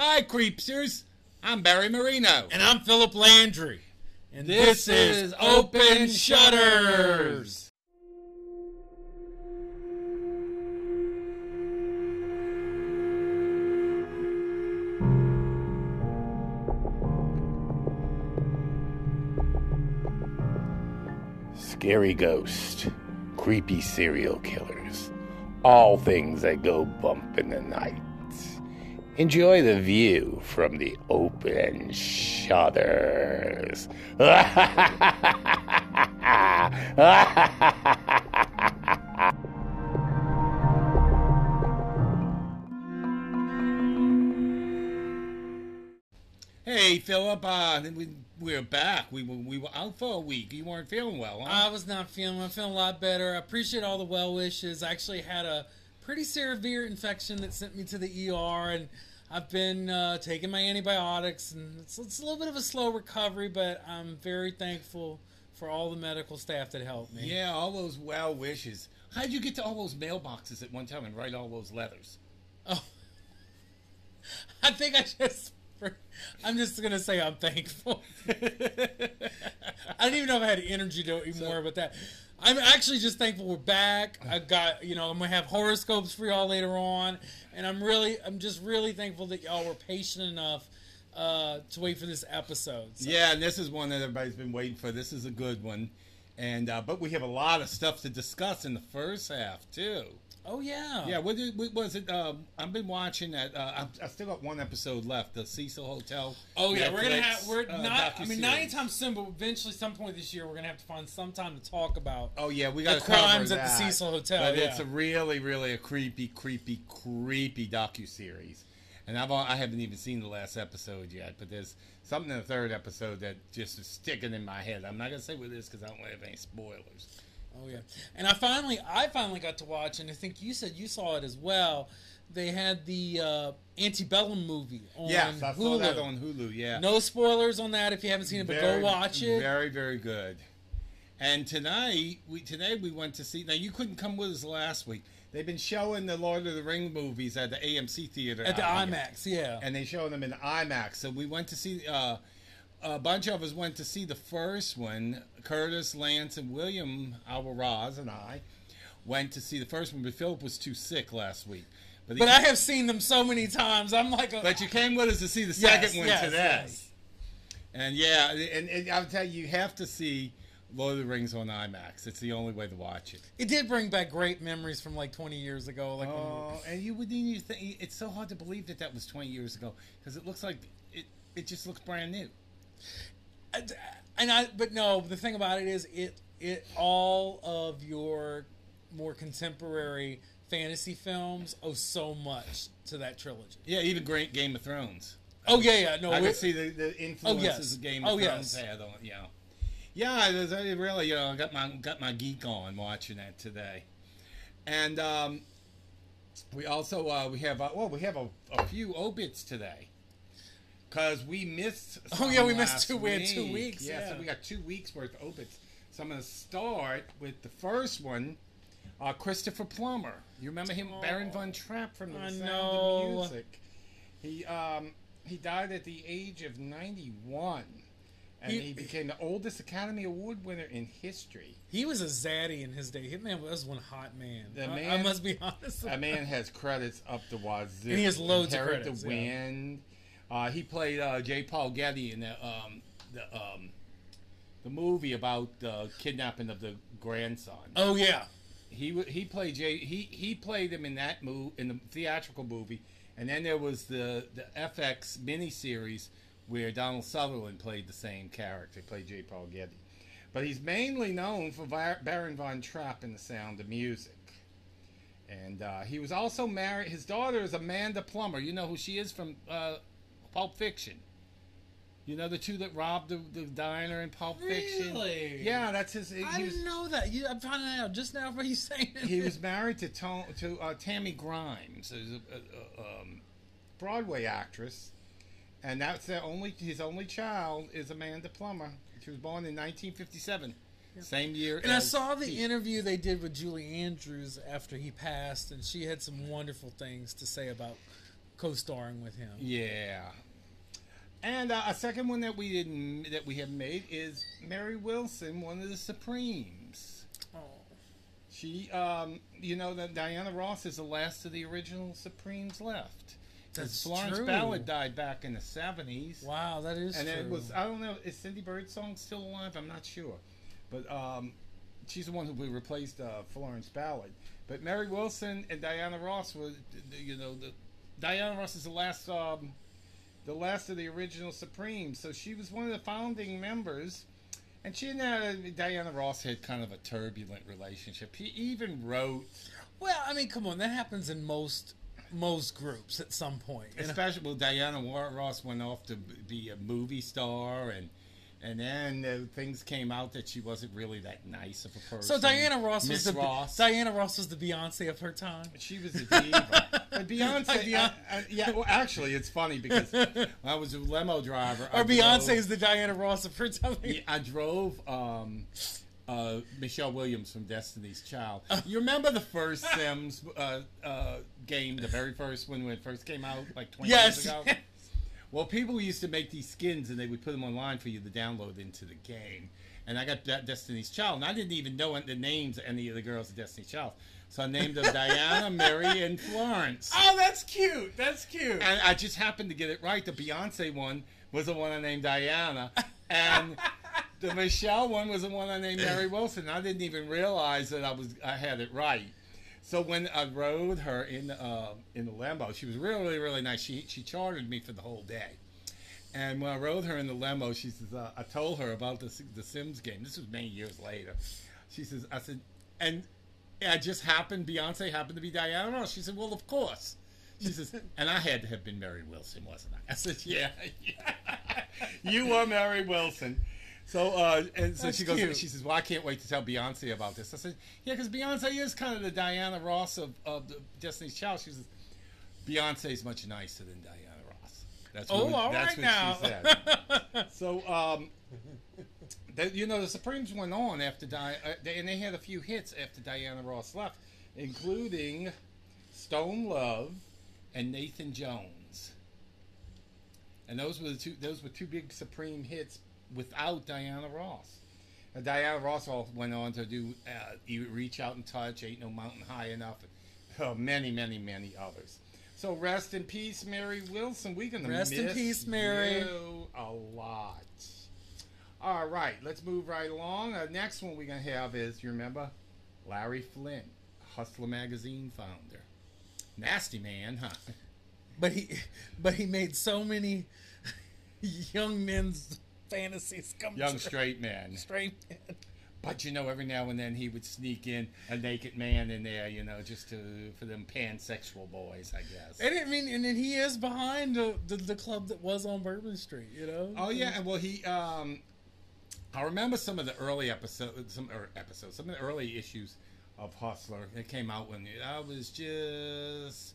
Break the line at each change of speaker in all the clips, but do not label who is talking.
Hi, creepsters. I'm Barry Marino.
And I'm Philip Landry.
And this, this is Open Shutters. Scary ghost, creepy serial killers, all things that go bump in the night. Enjoy the view from the open shutters. hey, Philip, uh, we, we're back. We, we were out for a week. You weren't feeling well, huh?
I was not feeling I'm feeling a lot better. I appreciate all the well wishes. I actually had a pretty severe infection that sent me to the ER, and I've been uh, taking my antibiotics, and it's, it's, a little bit of a slow recovery, but I'm very thankful for all the medical staff that helped me.
Yeah, all those well wishes. How'd you get to all those mailboxes at one time and write all those letters?
Oh, I think I just. I'm just gonna say I'm thankful. I don't even know if I had energy to anymore so, about that. I'm actually just thankful we're back. I got, you know, I'm gonna have horoscopes for y'all later on, and I'm really, I'm just really thankful that y'all were patient enough uh, to wait for this episode.
So. Yeah, and this is one that everybody's been waiting for. This is a good one, and uh, but we have a lot of stuff to discuss in the first half too.
Oh yeah.
Yeah. What, did, what was it? Um, I've been watching that. Uh, I, I, still got one episode left. The Cecil Hotel.
Oh yeah, Netflix, we're gonna have. We're uh, not. I mean, not anytime soon, but eventually, some point this year, we're gonna have to find some time to talk about.
Oh yeah, we got
the crimes at the Cecil Hotel.
But
yeah.
it's a really, really a creepy, creepy, creepy docu series. And I've I haven't even seen the last episode yet, but there's something in the third episode that just is sticking in my head. I'm not gonna say what it is because I don't want to have any spoilers.
Oh yeah, and I finally, I finally got to watch, and I think you said you saw it as well. They had the uh, Antebellum movie on I
saw that on Hulu. Yeah,
no spoilers on that if you haven't seen it, but very, go watch it.
Very, very good. And tonight, we today we went to see. Now you couldn't come with us last week. They've been showing the Lord of the Ring movies at the AMC theater
at the IMAX, yeah,
and they show them in IMAX. So we went to see. Uh, a bunch of us went to see the first one. Curtis, Lance, and William Alvarez and I went to see the first one, but Philip was too sick last week.
But, but I have seen them so many times. I'm like, a,
but you came with us to see the second yes, one yes, today. Yes. And yeah, and, and I'll tell you, you have to see Lord of the Rings on IMAX. It's the only way to watch it.
It did bring back great memories from like 20 years ago. Like,
oh, and you would need to think it's so hard to believe that that was 20 years ago because it looks like it. It just looks brand new
and I, but no, the thing about it is, it, it, all of your more contemporary fantasy films owe so much to that trilogy.
Yeah, even great Game of Thrones.
Oh yeah, yeah. No,
I can see the, the influences oh, yes. Game of
oh,
Thrones
yes.
had on. Yeah, yeah. It was, really, you know, got my got my geek on watching that today, and um, we also uh, we have uh, well we have a, a few obits today because we missed.
Oh yeah, we missed two. Week. We had two weeks.
Yeah,
yeah,
so we got two weeks worth of opens. So I'm gonna start with the first one. Uh, Christopher Plummer. You remember him, oh, Baron von Trapp from the I Sound know. of Music. He um, he died at the age of 91, and he, he, became the oldest Academy Award winner in history.
He was a zaddy in his day. He man was one hot man. The man, I, I must be honest.
That man has credits up the wazoo.
And he has loads Inherit of
credits. The Wind. Yeah. Uh, he played uh, J. Paul Getty in the um, the, um, the movie about the kidnapping of the grandson.
Oh yeah,
he he played Jay. He he played him in that movie in the theatrical movie, and then there was the the FX miniseries where Donald Sutherland played the same character. Played J. Paul Getty, but he's mainly known for Baron von Trapp in The Sound of Music. And uh, he was also married. His daughter is Amanda Plummer. You know who she is from uh, Pulp Fiction. You know the two that robbed the, the diner in Pulp Fiction.
Really?
Yeah, that's his.
He I was, didn't know that. You, I'm finding out just now what he's saying.
He was married to to, to uh, Tammy Grimes, who's a, a, a um, Broadway actress, and that's the only his only child is Amanda Plummer. She was born in 1957. Same year.
And I saw the he, interview they did with Julie Andrews after he passed, and she had some wonderful things to say about co-starring with him.
Yeah. And uh, a second one that we didn't that we have made is Mary Wilson, one of the Supremes.
Oh.
She, um, you know, that Diana Ross is the last of the original Supremes left.
That's
Florence
true.
Ballard died back in the seventies.
Wow, that is
and
true.
it was I don't know is Cindy Birdsong still alive? I'm not sure, but um, she's the one who replaced uh, Florence Ballard. But Mary Wilson and Diana Ross was you know the Diana Ross is the last um, the last of the original Supremes, so she was one of the founding members. And she and uh, Diana Ross had kind of a turbulent relationship. He even wrote,
well, I mean, come on, that happens in most most groups at some point. know?
especially well, Diana Ross went off to be a movie star, and and then uh, things came out that she wasn't really that nice of a person.
So Diana Ross
Miss
was the
Ross.
Diana Ross was the Beyonce of her time.
She was a diva. but Beyonce,
Like Beyonce-
uh, uh, yeah. Well, actually, it's funny because when I was a limo driver. I
Or Beyonce
drove-
is the Diana Ross of her time.
Yeah, I drove um, uh, Michelle Williams from Destiny's Child. You remember the first Sims uh, uh, game, the very first one when it first came out, like 20
Yes.
years ago? Well, people used to make these skins and they would put them online for you to download into the game. And I got that Destiny's Child, and I didn't even know the names of any of the girls of Destiny's Child. So I named them Diana, Mary, and Florence.
Oh, that's cute. That's cute.
And I just happened to get it right. The Beyonce one was the one I named Diana, and the Michelle one was the one I named Mary Wilson. I didn't even realize that I was I had it right. So when I rode her in uh, in the limo, she was really really nice. She she chartered me for the whole day. And when I rode her in the limo, she says, uh, I told her about the the Sims game. This was many years later. She says, I said, and I just happened. Beyonce happened to be Diana She said, well, of course. She says, and I had to have been Mary Wilson, wasn't I? I said, yeah, yeah. you were Mary Wilson. So, uh, and so
That's
she goes,
cute.
she says, well, I can't wait to tell Beyonce about this. I said, yeah, because Beyonce is kind of the Diana Ross of, of the Destiny's Child. She says, Beyonce's much nicer than Diana Ross. That's
oh,
what,
all
that's
right
what
now.
she said. So, um, you know, the Supremes went on after Di, uh, they, and they had a few hits after Diana Ross left, including Stone Love and Nathan Jones. And those were the two. Those were two big Supreme hits without Diana Ross. And Diana Ross also went on to do uh, Reach Out and Touch, Ain't No Mountain High Enough, and uh, many, many, many others. So rest in peace, Mary Wilson. We're gonna
Rest in peace, Mary.
you a lot. All right, let's move right along. The next one we're gonna have is you remember Larry Flynt, Hustler magazine founder. Nasty man, huh?
But he, but he made so many young men's fantasies come
Young
true.
straight man.
straight men.
But you know, every now and then he would sneak in a naked man in there, you know, just to for them pansexual boys, I guess.
And I mean, and then he is behind the, the the club that was on Bourbon Street. You know.
Oh yeah, and well he um I remember some of the early episodes some or episodes, some of the early issues of Hustler. It came out when I was just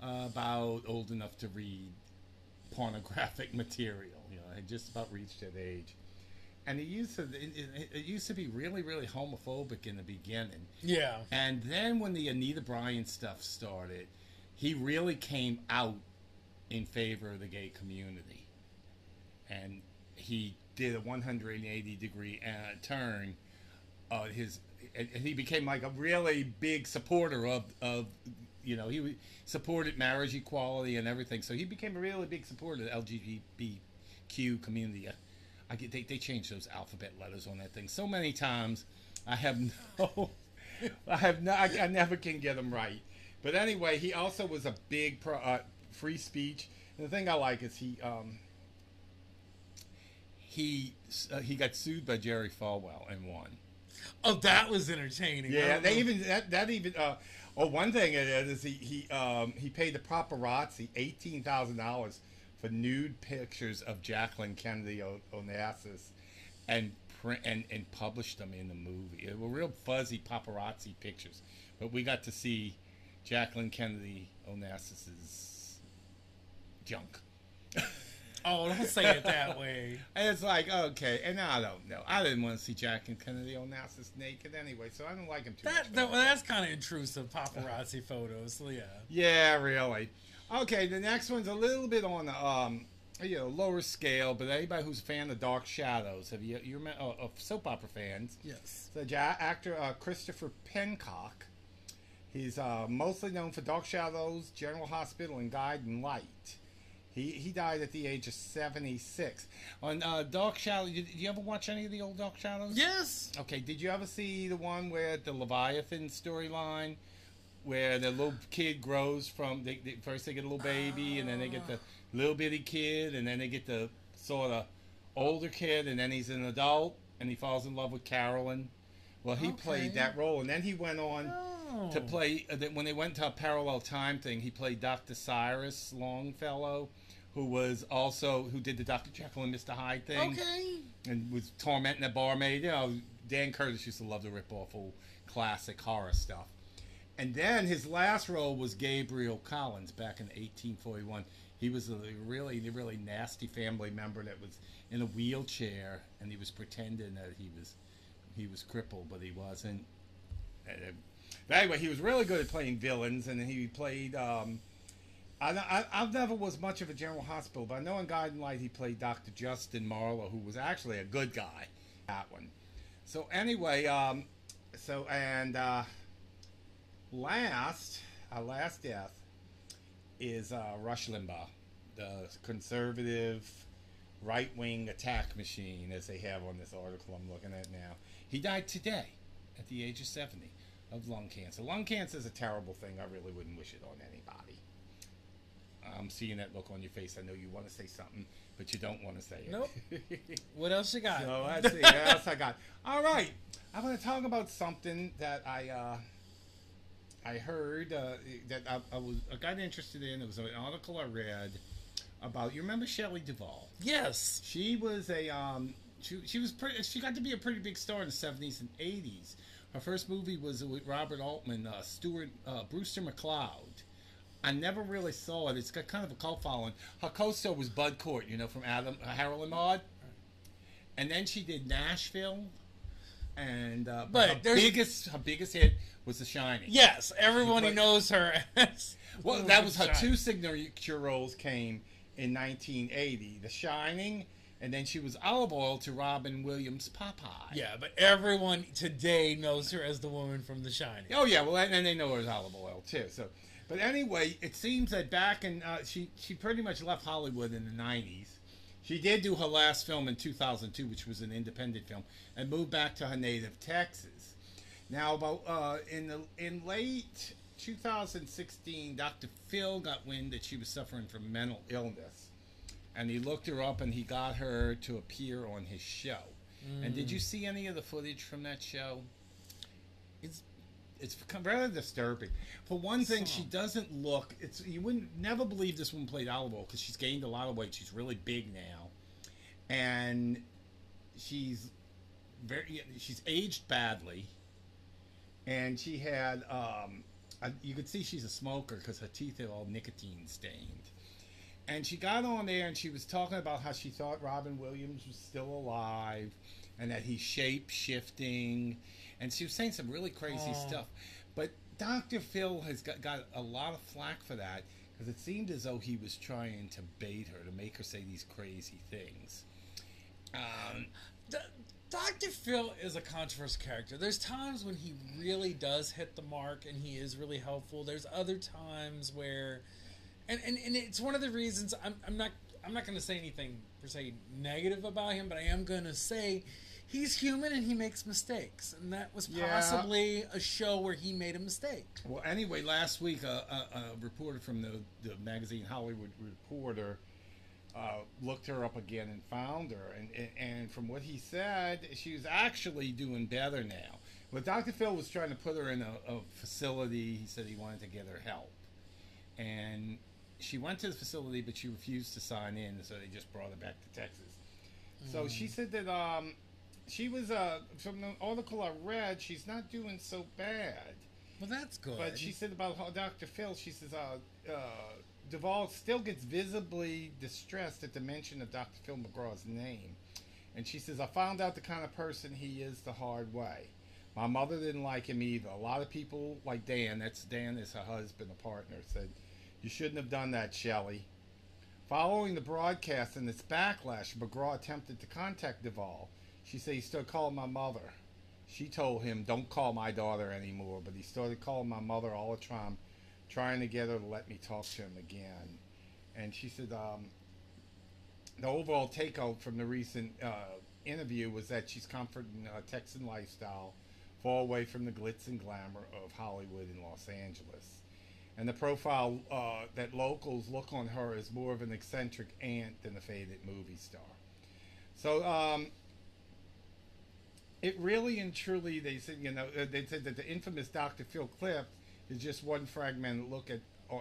about old enough to read pornographic material. You know, I had just about reached that age. And it used to it, it, it used to be really really homophobic in the beginning.
Yeah.
And then when the Anita Bryant stuff started, he really came out in favor of the gay community. And he did a 180 degree uh, turn. Uh, his and, and he became like a really big supporter of of you know he supported marriage equality and everything. So he became a really big supporter of the LGBTQ community. I get they, they changed those alphabet letters on that thing so many times. I have no, I have no, I, I never can get them right. But anyway, he also was a big pro, uh, free speech. And the thing I like is he um, he uh, he got sued by Jerry Falwell and won.
Oh, that was entertaining.
Yeah, they even that, that even uh, oh one thing it is, is he he um, he paid the paparazzi eighteen thousand dollars for nude pictures of Jacqueline Kennedy O- Onassis and print and, and published them in the movie. It were real fuzzy paparazzi pictures, but we got to see Jacqueline Kennedy Onassis's junk.
Oh, don't say it that way.
And it's like, okay, and I don't know. I didn't want to see Jack and Kennedy on Onassis naked anyway, so I don't like him too
That,
much.
that well, that's kind of intrusive paparazzi photos. So yeah.
Yeah, really. Okay, the next one's a little bit on the um, you know lower scale, but anybody who's a fan of Dark Shadows, have you you remember uh, of soap opera fans?
Yes.
The ja- actor uh, Christopher Pennock. He's uh, mostly known for Dark Shadows, General Hospital, and Guide Guiding Light. He he died at the age of seventy six. On uh, Dark Shadows, did you ever watch any of the old Dark Shadows?
Yes.
Okay, did you ever see the one where the Leviathan storyline, where the little kid grows from? They, they, first they get a little baby, and then they get the little bitty kid, and then they get the sort of older kid, and then he's an adult, and he falls in love with Carolyn. Well, he
Okay.
played that role, and then he went on
Oh.
to play. Uh, when they went to a parallel time thing, he played Doctor Cyrus Longfellow, who was also who did the Doctor Jekyll and Mister Hyde thing
Okay.
and was tormenting a barmaid. You know, Dan Curtis used to love to rip off old classic horror stuff. And then his last role was Gabriel Collins back in 1841. He was a really, really nasty family member that was in a wheelchair, and he was pretending that he was he was crippled, but he wasn't. Uh, But anyway, he was really good at playing villains, and he played. Um, I, I, I never was much of a General Hospital, but I know in Guiding Light he played Dr. Justin Marlowe, who was actually a good guy. That one. So anyway, um, so and uh, last, our last death is uh, Rush Limbaugh, the conservative right wing attack machine, as they have on this article I'm looking at now. He died today at the age of 70 of lung cancer. Lung cancer is a terrible thing. I really wouldn't wish it on anybody. I'm seeing that look on your face. I know you want to say something, but you don't want to say it.
Nope. What else you got?
So let's see what else I got. All right, I'm going to talk about something that I uh, I heard uh, that I, I was I got interested in. It was an article I read about. You remember Shelley Duvall?
yes.
She was a um, she, she was pretty. She got to be a pretty big star in the '70s and '80s. Her first movie was with Robert Altman, uh, Stuart uh, Brewster McCloud. I never really saw it. It's got kind of a cult following. Her co-star was Bud Cort, you know, from Adam uh, Harold and Maude. And then she did Nashville, and uh,
But
her
there's-
biggest her biggest hit was The Shining.
Yes. Everybody
But-
knows her as.
Well, that was her two signature roles came in 1980, The Shining, and then she was Olive Oyl to Robin Williams' Popeye.
Yeah, but everyone today knows her as the woman from The Shining.
Oh yeah, well, and and they know her as Olive Oyl too. So, but anyway, it seems that back in uh, she she pretty much left Hollywood in the 90s. She did do her last film in 2002, which was an independent film, and moved back to her native Texas. Now, about uh, in the in late 2016, Dr. Phil got wind that she was suffering from mental illness, and he looked her up and he got her to appear on his show. And did you see any of the footage from that show? It's it's become rather disturbing. For one thing, she doesn't look. It's you wouldn't never believe this woman played Olive Oyl because she's gained a lot of weight. She's really big now, and she's very. She's aged badly, and she had. Um, a- you could see she's a smoker because her teeth are all nicotine stained. And she got on there and she was talking about how she thought Robin Williams was still alive and that he's shape shifting. And she was saying some really crazy
Oh.
stuff. But Dr. Phil has got, got a lot of flack for that because it seemed as though he was trying to bait her, to make her say these crazy things. Um,
D- Dr. Phil is a controversial character. There's times when he really does hit the mark and he is really helpful. There's other times where, and, and, and it's one of the reasons I'm, I'm not I'm not going to say anything per se negative about him, but I am going to say he's human and he makes mistakes, and that was
Yeah.
possibly a show where he made a mistake.
Well, anyway, last week a, a, a reporter from the, the magazine Hollywood Reporter uh, looked her up again and found her, and, and and from what he said, she was actually doing better now. But Dr. Phil was trying to put her in a, a facility. He said he wanted to get her help, and she went to the facility, but she refused to sign in, so they just brought her back to Texas. So she said that um, she was uh, from the article I read, she's not doing so bad.
Well, that's good.
But she said about how Dr. Phil, she says, uh, uh, Duvall still gets visibly distressed at the mention of Dr. Phil McGraw's name. And she says, I found out the kind of person he is the hard way. My mother didn't like him either. A lot of people, like Dan, that's Dan is her husband, a partner, said You shouldn't have done that, Shelley. Following the broadcast and its backlash, McGraw attempted to contact Duvall. She said he started calling my mother. She told him, "Don't call my daughter anymore." But he started calling my mother all the time, trying to get her to let me talk to him again. And she said, um, the overall takeout from the recent uh, interview was that she's comforting a Texan lifestyle, far away from the glitz and glamour of Hollywood and Los Angeles. And the profile uh, that locals look on her as more of an eccentric aunt than a faded movie star. So, um, it really and truly, they said, you know, uh, they said that the infamous Dr. Phil clip is just one fragmented look at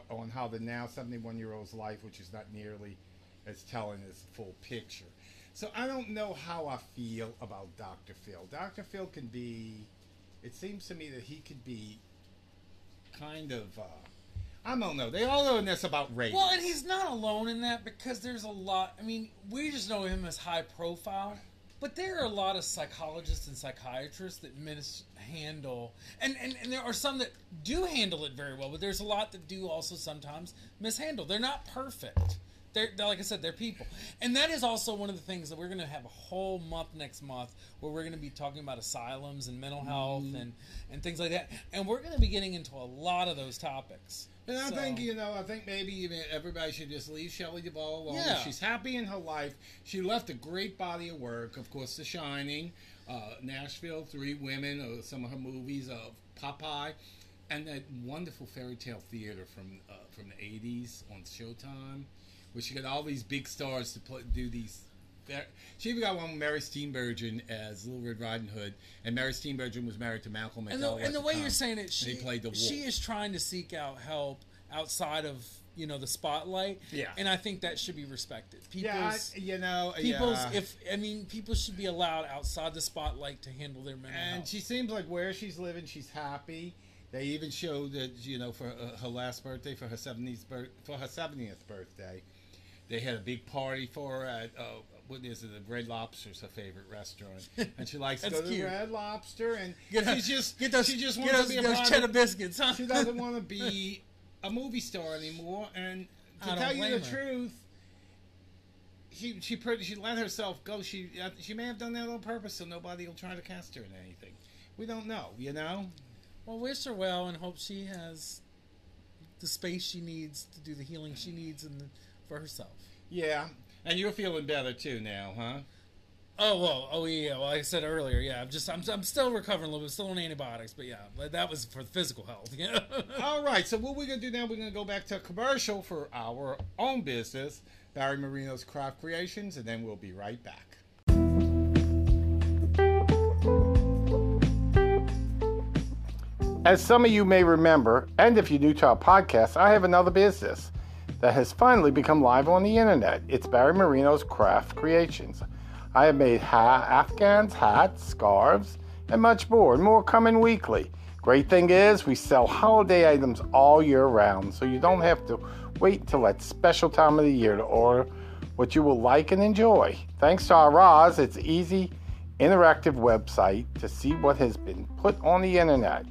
on how the now 71 year old's life, which is not nearly as telling as the full picture. So I don't know how I feel about Dr. Phil. Dr. Phil can be, it seems to me that he could be kind of, uh, I don't know. They all know this about race.
Well, and he's not alone in that because there's a lot. I mean, we just know him as high profile, but there are a lot of psychologists and psychiatrists that mishandle, and, and, and there are some that do handle it very well, but there's a lot that do also sometimes mishandle. They're not perfect. They're, they're, like I said, they're people, and that is also one of the things that we're going to have a whole month next month where we're going to be talking about asylums and mental health mm. and and things like that, and we're going to be getting into a lot of those topics.
And I so, think you know, I think maybe everybody should just leave Shelley Duvall alone. Yeah. She's happy in her life. She left a great body of work. Of course, The Shining, uh, Nashville, Three Women, uh, some of her movies of Popeye, and that wonderful fairy tale theater from uh, from the '80s on Showtime where she got all these big stars to play, do these. She even got one with Mary Steenburgen as Little Red Riding Hood, and Mary Steenburgen was married to Malcolm McDowell.
And the, and the way you're saying it, she played the wolf. she is trying to seek out help outside of you know the spotlight.
Yeah,
and I think that should be respected.
People's, yeah, I, you know,
people's yeah. if I mean people should be allowed outside the spotlight to handle their mental
and
health.
she seems like where she's living, she's happy. They even showed that you know for uh, her last birthday, for her 70th for her 70th birthday, they had a big party for her at uh, what is it? The Red Lobster's her favorite restaurant, and she likes to go to Red Lobster, and
get
she's just
get those,
she just
wants those, to be a those cheddar biscuits. Huh?
She doesn't want to be a movie star anymore, and to tell you the her. truth. She she pretty, she let herself go. She uh, she may have done that on purpose, so nobody will try to cast her in anything. We don't know, you know.
Well, wish her well, and hope she has the space she needs to do the healing she needs, and for herself.
Yeah, and you're feeling better too now, huh?
Oh well, oh yeah. Well, like I said earlier, yeah. I'm just, I'm, I'm still recovering a little bit, still on antibiotics, but yeah, but that was for physical health. Yeah.
All right. So what we're gonna do now? We're gonna go back to a commercial for our own business, Barry Marino's Craft Creations, and then we'll be right back. As some of you may remember, and if you're new to our podcast, I have another business that has finally become live on the internet. It's Barry Marino's Craft Creations. I have made ha- Afghans, hats, scarves, and much more, and more coming weekly. Great thing is, we sell holiday items all year round, so you don't have to wait till that special time of the year to order what you will like and enjoy. Thanks to our Roz, it's easy, interactive website to see what has been put on the internet.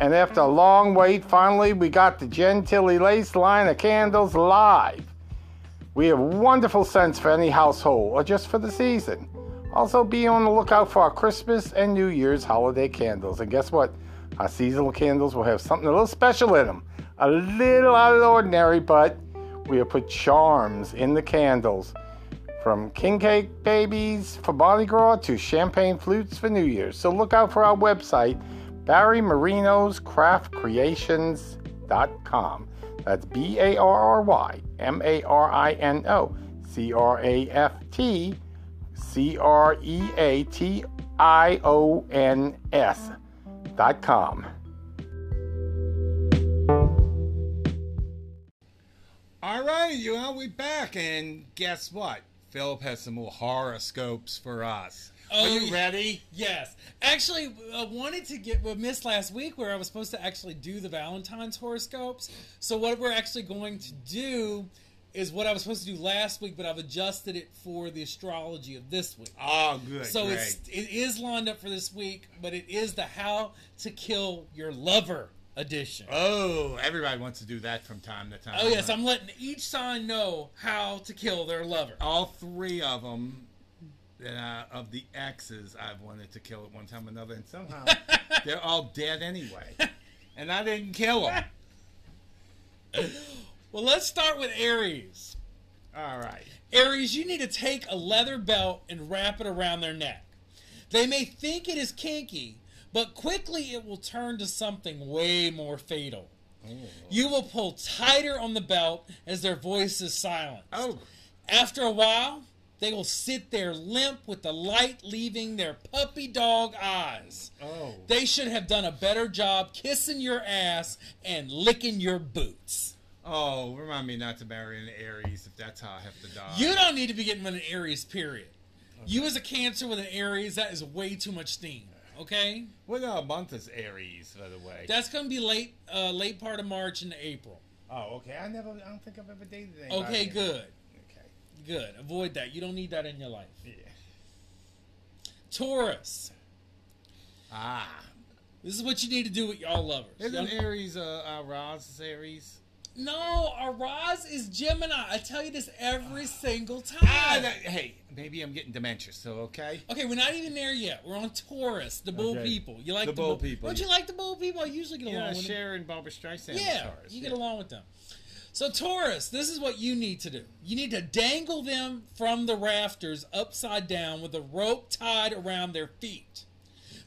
And after a long wait, finally we got the Gentilly Lace line of candles live. We have wonderful scents for any household or just for the season. Also, be on the lookout for our Christmas and New Year's holiday candles. And guess what? Our seasonal candles will have something a little special in them. A little out of the ordinary, but we have put charms in the candles. From king cake babies for Mardi Gras to champagne flutes for New Year's. So look out for our website Barry Marino's Craft Creations.com. That's B A R R Y M A R I N O C R A F T C R E A T I O N S dot com. All right, you know, we're back, and guess what? Philip has some more horoscopes for us. Oh, Are you oh, ready?
Yes. Actually, I wanted to get well, missed last week where I was supposed to actually do the Valentine's horoscopes. So what we're actually going to do is what I was supposed to do last week, but I've adjusted it for the astrology of this week.
Oh, good.
So great. it's it is lined up for this week, but it is the how to kill your lover edition.
Oh, everybody wants to do that from time to time.
Oh yes, I'm letting each sign know how to kill their lover.
all three of them uh, of the exes I've wanted to kill at one time or another, and somehow they're all dead anyway, and I didn't kill them.
Well, let's start with Aries.
All right.
Aries, you need to take a leather belt and wrap it around their neck. They may think it is kinky, but quickly it will turn to something way more fatal. You will pull tighter on the belt as their voice is silenced.
Oh,
After a while, they will sit there limp with the light leaving their puppy dog eyes.
oh.
They should have done a better job kissing your ass and licking your boots.
Oh, remind me not to marry an Aries if that's how I have to die.
You don't need to be getting with an Aries, period. You as a Cancer with an Aries, that is way too much steam. Okay,
What uh, month is Aries, by the way?
that's gonna be late, uh, late part of March into April.
oh, okay. I never. I don't think I've ever dated anybody.
Okay, good,
Okay.
Good. Avoid that. You don't need that in your life.
Yeah.
Taurus.
Ah.
This is what you need to do with y'all lovers.
Isn't
Y'all-
Aries uh, uh Roz Aries?
No, Araz is Gemini. I tell you this every single time.
Ah, that, hey, maybe I'm getting dementia. So okay.
Okay, we're not even there yet. We're on Taurus, the bull
Okay.
people. You like
The
the,
bull people,
Don't
yeah.
you like the bull people? I usually get along
Yeah,
with them.
Cher and Barbra Streisand.
Yeah,
stars.
you
yeah.
get along with them. So Taurus, this is what you need to do. You need to dangle them from the rafters upside down with a rope tied around their feet.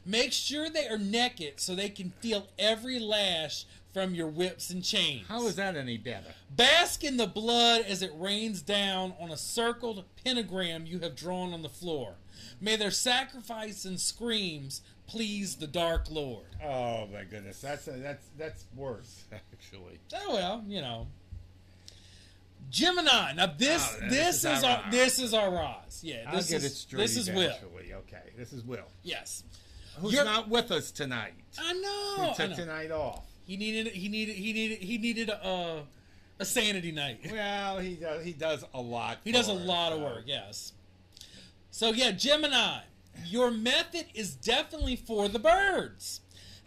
Make sure they are naked so they can feel every lash from your whips and chains.
How is that any better?
Bask in the blood as it rains down on a circled pentagram you have drawn on the floor. May their sacrifice and screams please the Dark Lord.
Oh my goodness, that's that's that's worse actually.
Oh well, you know. Gemini. Now this
Oh,
this,
this is
is
our
our this is our Roz. Yeah,
I'll
this
get
is
it straight.
this is Will.
Okay, this is Will.
Yes.
Who's
You're-
not with us tonight?
I know.
Who took tonight off?
He needed he needed he needed he needed a uh, a sanity night.
Well, he does. He does a lot.
He does a
us,
lot of
so-
work, yes. So yeah, Gemini, your method is definitely for the birds.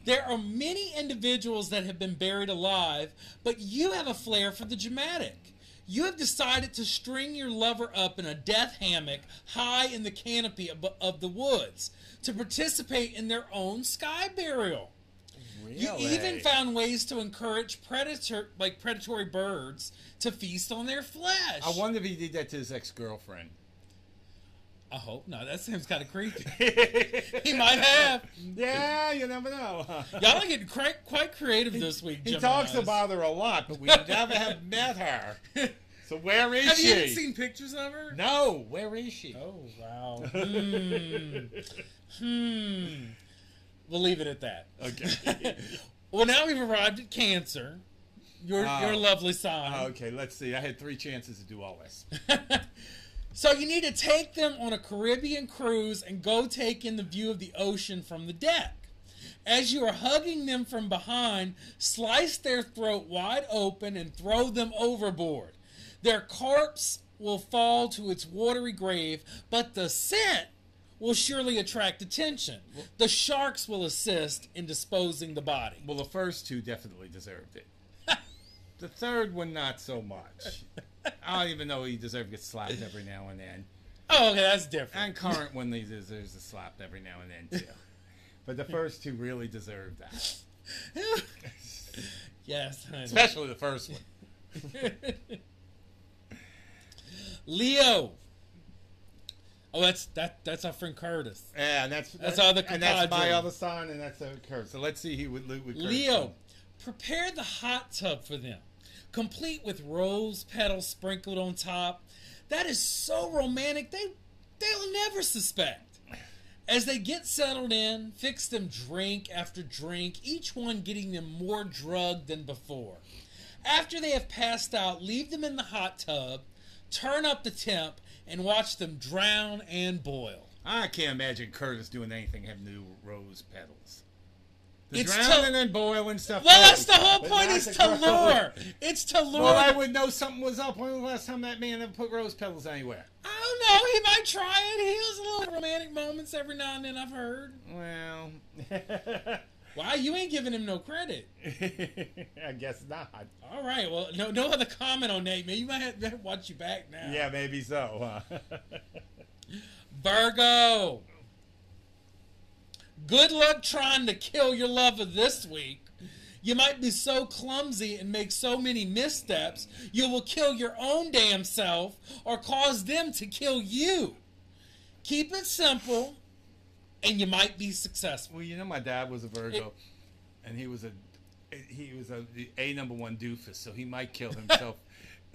There are many individuals that have been buried alive, but you have a flair for the dramatic. You have decided to string your lover up in a death hammock high in the canopy of, of the woods to participate in their own sky burial.
Really?
You even found ways to encourage predator like predatory birds to feast on their flesh.
I wonder if he did that to his ex-girlfriend.
I hope not. That seems kind of creepy. he might have.
yeah, you never know.
Y'all are getting quite, quite creative this week.
he
Geminis.
talks about her a lot, but we never have met her. So where is
Have
she?
Have you seen pictures of her?
no, where is she?
Oh wow. Hmm. hmm. We'll leave it at that.
Okay.
Well, now we've arrived at Cancer. Your
Oh.
your lovely sign.
okay, let's see. I had three chances to do all this.
So you need to take them on a Caribbean cruise and go take in the view of the ocean from the deck. As you are hugging them from behind, slice their throat wide open and throw them overboard. Their corpse will fall to its watery grave, but the scent will surely attract attention. The sharks will assist in disposing the body.
Well, the first two definitely deserved it. the third one, not so much. I don't even know he deserved to get slapped every now and then.
Oh, okay, that's different.
And current one, he deserves a slap every now and then, too. But the first two really deserve that.
yes, I.
Especially the first one.
Leo. Oh, that's that. That's our friend Curtis.
Yeah, and that's
That's
that-
all the
and that's my other sign, and that's a curse. So let's see who would with Curtis.
Leo, prepare the hot tub for them, complete with rose petals sprinkled on top. That is so romantic. They they'll never suspect. As they get settled in, fix them drink after drink, each one getting them more drugged than before. After they have passed out, leave them in the hot tub, turn up the temp, and watch them drown and boil.
I can't imagine Curtis doing anything have new rose petals. The
It's
drowning
to-
and boiling stuff.
Well, that's the whole point. Is to lure. It's to lure.
Well, I would know something was up. When was the last time that man ever put rose petals anywhere?
I don't know. He might try it. He has a little romantic moments every now and then. I've heard.
Well,
Wow, you ain't giving him no credit.
I guess not.
All right. Well, no, no other comment on Nate. Man, you might have to watch you back now.
Yeah, maybe so. Huh?
Virgo. Good luck trying to kill your lover this week. You might be so clumsy and make so many missteps, you will kill your own damn self or cause them to kill you. Keep it simple, and you might be successful.
well, you know, my dad was a Virgo, and he was a he was a a number one doofus, so he might kill himself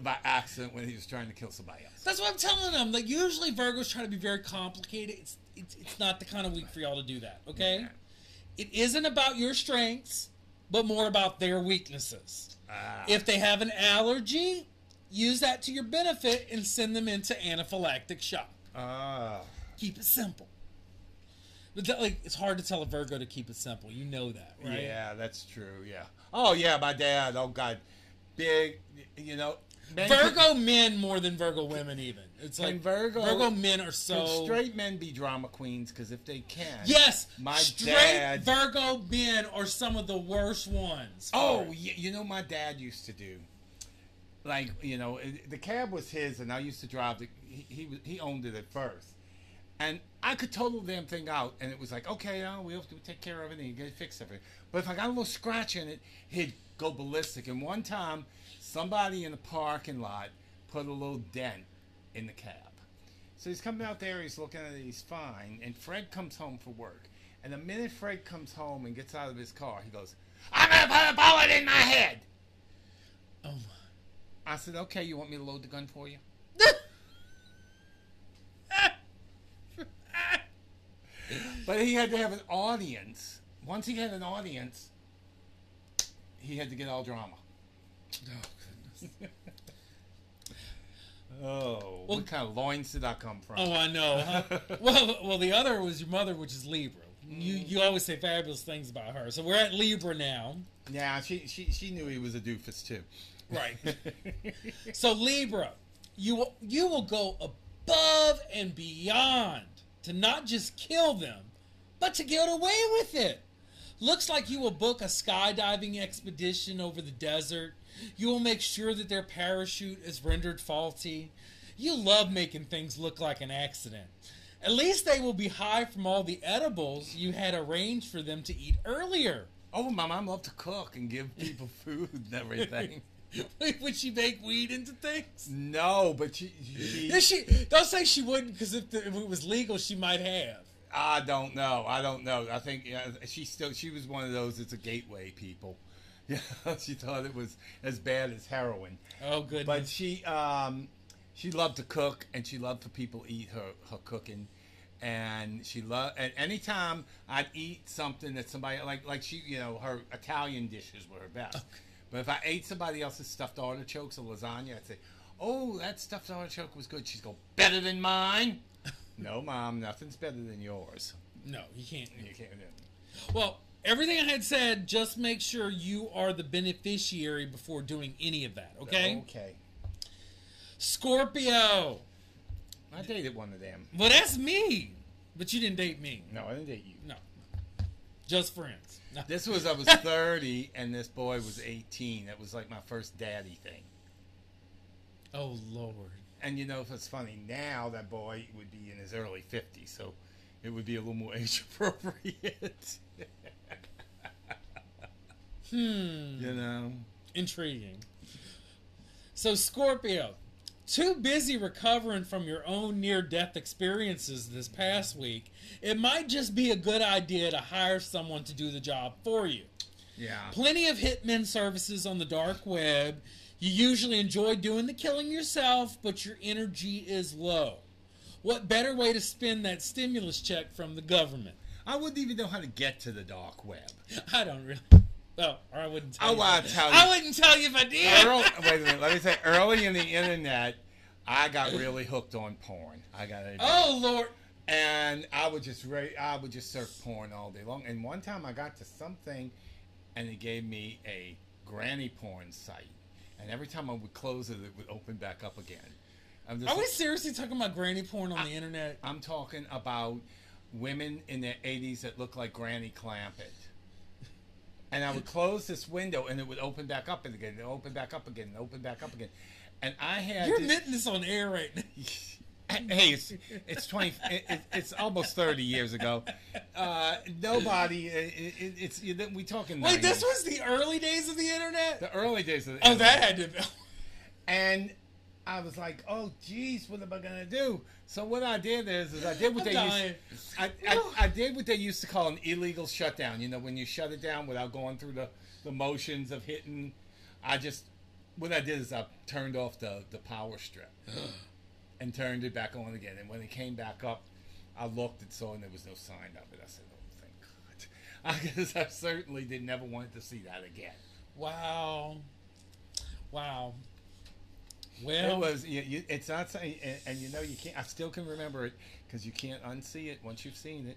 by accident when he was trying to kill somebody else.
That's what I'm telling them. Like usually Virgos try to be very complicated. It's it's, it's not the kind of week for y'all to do that. Okay,
Yeah.
it isn't about your strengths, but more about their weaknesses.
Ah.
If they have an allergy, use that to your benefit and send them into anaphylactic shock.
Ah.
Keep it simple. But that, like, it's hard to tell a Virgo to keep it simple. You know that, right?
Yeah, that's true. Yeah. Oh yeah, my dad. Oh God, big. You know, men
Virgo men more than Virgo women, even. It's like
Virgo-
Virgo men are
can
so
straight men be drama queens? Because if they can,
Yes,
My
straight
dad-
Virgo men are some of the worst ones.
Oh,
it.
you know, my dad used to do. Like you know, the cab was his, and I used to drive. The, he he, he owned it at first, and I could total the damn thing out, and it was like, okay, uh, we'll have to take care of it and get it fixed everything. But if I got a little scratch in it, he'd go ballistic. And one time, somebody in the parking lot put a little dent in the cab. So he's coming out there, he's looking at it, he's fine, and Fred comes home for work. And the minute Fred comes home and gets out of his car, he goes, I'm gonna put a bullet in my head.
Oh
I said, okay, you want me to load the gun for you? But he had to have an audience. Once he had an audience, he had to get all drama. Oh,
Well-
what kind of loins did I come from?
Oh, I know. Huh? well, well, the other was your mother, which is Libra. You mm. you always say fabulous things about her. So we're at Libra now,
yeah, she, she she knew he was a doofus too.
right? so Libra, you will you will go above and beyond to not just kill them, but to get away with it. Looks like you will book a skydiving expedition over the desert. You will make sure that their parachute is rendered faulty. You love making things look like an accident. At least they will be high from all the edibles you had arranged for them to eat earlier.
oh, my mom loved to cook and give people food and everything.
Would she make weed into things?
no, but she, she
she don't say she wouldn't because if, if it was legal, she might have.
I don't know. I don't know. I think yeah, she still she was one of those. It's a gateway people. Yeah, she thought it was as bad as heroin.
Oh goodness!
But she um, she loved to cook, and she loved for people to eat her her cooking. And she loved. And anytime I'd eat something that somebody like like she you know her Italian dishes were her best. But if I ate somebody else's stuffed artichokes or lasagna, I'd say, "Oh, that stuffed artichoke was good." She'd go, "Better than mine." No, mom, nothing's better than yours.
no, you can't.
You can't.
Well, everything I had said, just make sure you are the beneficiary before doing any of that. Okay,
Okay.
Scorpio.
I dated one of them.
Well, that's me, but you didn't date me.
No, I didn't date you.
No, just friends. No.
This was I was 30 and this boy was 18. That was like my first daddy thing.
Oh Lord.
And you know, if it's funny now, that boy would be in his early 50s, so it would be a little more age appropriate.
Hmm.
you know.
Intriguing. So, Scorpio, too busy recovering from your own near death experiences this past week, it might just be a good idea to hire someone to do the job for you.
Yeah.
Plenty of hitmen services on the dark web. You usually enjoy doing the killing yourself, but your energy is low. What better way to spend that stimulus check from the government?
I wouldn't even know how to get to the dark web.
I don't really. Well, or I wouldn't tell
I
you.
wanna tell
I
you.
wouldn't tell you if I did.
Early, wait a minute. Let me say, early in the internet, I got really hooked on porn. I got it.
Oh Lord.
and I would just re- I would just surf porn all day long. And one time I got to something, and it gave me a granny porn site. And every time I would close it, it would open back up again. I'm just,
Are we seriously talking about granny porn on the internet?
I'm talking about women in their 80s that look like Granny Clampett. and I would close this window, and it would open back up and again, and open back up again, and open back up again. And I had
You're
this-
admitting this on air right now.
hey, it's it's twenty, it, it- it's almost thirty years ago. Uh, nobody, it, it, it's we talking.
Wait, this was the early days of the internet.
the early days of the
oh, that had to. be...
and I was like, oh, geez, what am I gonna do? So what I did is, is I did what
I'm
they
dying.
used. I, I, I did what they used to call an illegal shutdown. You know, when you shut it down without going through the, the motions of hitting. I just what I did is I turned off the the power strip and turned it back on again. And when it came back up, I looked and saw, and there was no sign of it. I said, oh, thank God, because I certainly did never want to see that again.
Wow. Wow. Well, It
was. You, you, it's not saying, and, and you know you can't. I still can remember it because you can't unsee it once you've seen it.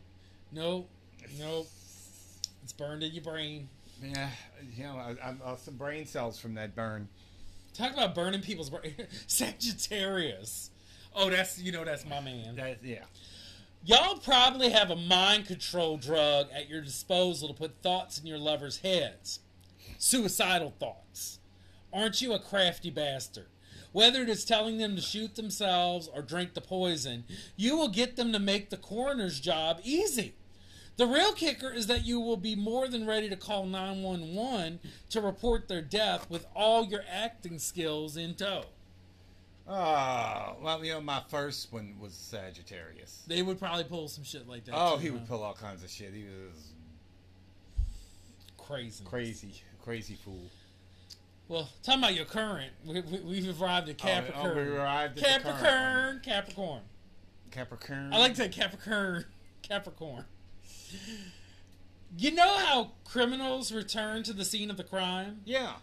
No, no, It's burned in your brain.
Yeah, you know, I, I'm uh, some brain cells from that burn.
Talk about burning people's brain. Sagittarius. Oh, that's you know that's my man.
That yeah.
Y'all probably have a mind control drug at your disposal to put thoughts in your lovers' heads. Suicidal thoughts. Aren't you a crafty bastard? Whether it is telling them to shoot themselves or drink the poison, you will get them to make the coroner's job easy. The real kicker is that you will be more than ready to call 911 to report their death with all your acting skills in tow.
Oh well, you know, my first one was Sagittarius.
They would probably pull some shit like that.
Oh,
too,
he
huh?
would pull all kinds of shit. He was
crazy.
crazy, crazy fool.
Well, talking about your current, we, we, we've arrived at
Oh, oh,
Capricorn.
we arrived at the
Capricorn, Capricorn.
Capricorn.
I like to say Capricorn, Capricorn. You know how criminals return to the scene of the crime?
Yeah.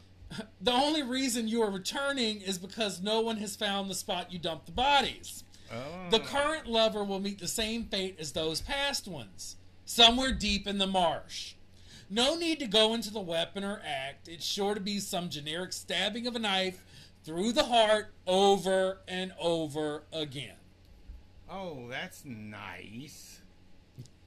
The only reason you are returning is because no one has found the spot you dumped the bodies.
Oh.
The current lover will meet the same fate as those past ones, somewhere deep in the marsh. No need to go into the weapon or act. It's sure to be some generic stabbing of a knife through the heart over and over again.
Oh, that's nice.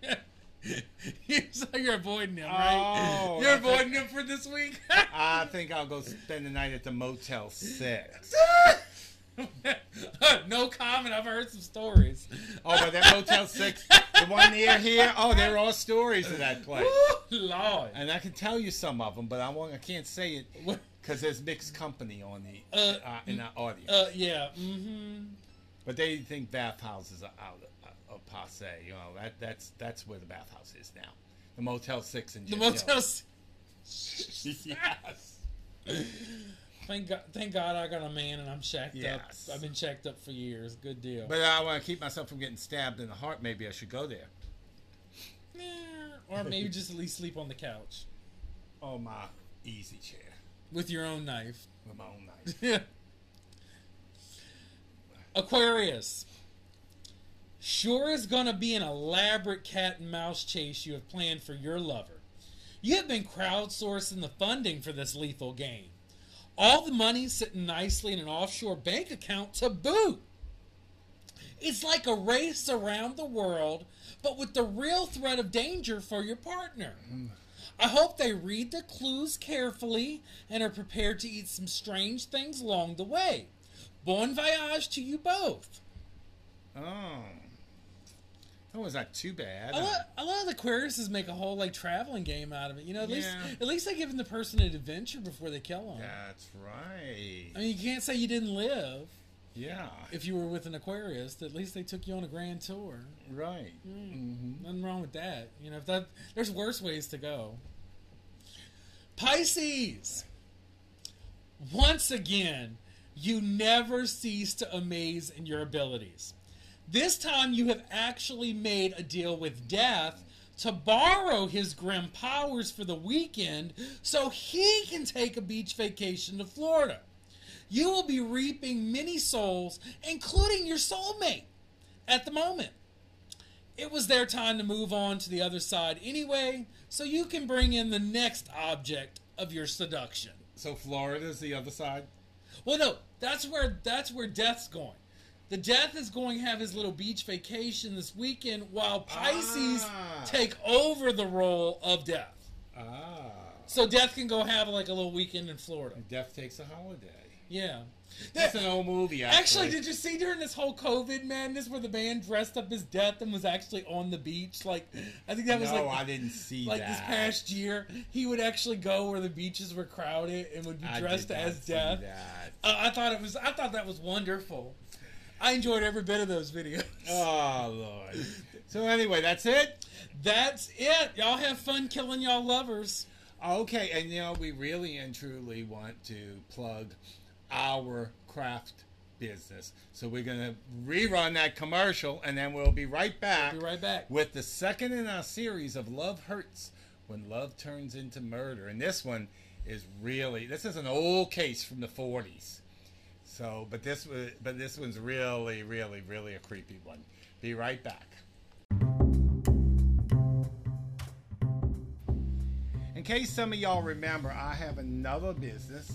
so you're avoiding him, right?
Oh,
you're avoiding him for this week.
I think I'll go spend the night at the Motel Six.
no comment. I've heard some stories.
Oh, but that Motel Six, the one near here. Oh, there are all stories of that place.
Lord.
And I can tell you some of them, but I won't. I can't say it because there's mixed company on the
Uh,
uh, in the audience.
Uh, yeah. Mm-hmm.
but they think bathhouses are out passe. You know that that's that's where the bathhouse is now. The Motel Six in
The Motel. S-
yes.
Thank God, thank God I got a man and I'm checked
Yes.
up. I've been checked up for years. Good deal.
But I want to keep myself from getting stabbed in the heart. Maybe I should go there.
Eh, or maybe just at least sleep on the couch
Oh, my easy chair
with your own knife.
with my own knife.
Aquarius. Sure is going to be an elaborate cat and mouse chase you have planned for your lover. You have been crowdsourcing the funding for this lethal game. All the money sitting nicely in an offshore bank account to boot. It's like a race around the world, but with the real threat of danger for your partner. I hope they read the clues carefully and are prepared to eat some strange things along the way. Bon voyage to you both.
Oh, that was not too bad.
I love, I love the Aquariuses make a whole like traveling game out of it. You know, at least at least they giving the person an adventure before they kill them.
That's right.
I mean, you can't say you didn't live
Yeah,
if you were with an Aquarius. At least they took you on a grand tour.
right. hmm
Nothing wrong with that. You know, if that there's worse ways to go. Pisces. Once again, you never cease to amaze in your abilities. This time you have actually made a deal with death to borrow his grim powers for the weekend so he can take a beach vacation to Florida. You will be reaping many souls, including your soulmate, at the moment it was their time to move on to the other side anyway, so you can bring in the next object of your seduction.
So Florida's the other side.
Well, no, that's where that's where Death's going. The Death is going to have his little beach vacation this weekend, while Pisces
Ah.
take over the role of Death.
Ah.
So Death can go have like a little weekend in Florida.
Death takes a holiday.
Yeah.
That's an old movie. Actually,
Actually, did you see during this whole COVID madness where the band dressed up as Death and was actually on the beach? Like, I think that was
no,
like
I didn't see
like
that.
this past year. He would actually go where the beaches were crowded and would be dressed as Death.
that.
Uh, I thought it was. I thought that was wonderful. I enjoyed every bit of those videos.
Oh lord. So anyway, that's it.
That's it. Y'all have fun killing y'all lovers.
Okay, and you know we really and truly want to plug our craft business. So we're gonna rerun that commercial, and then we'll be right back.
Be right back.
with the second in our series of Love Hurts When Love Turns into Murder. And this one is really this is an old case from the 40s. So, but this was but this one's really really really a creepy one. Be right back. In case some of y'all remember, I have another business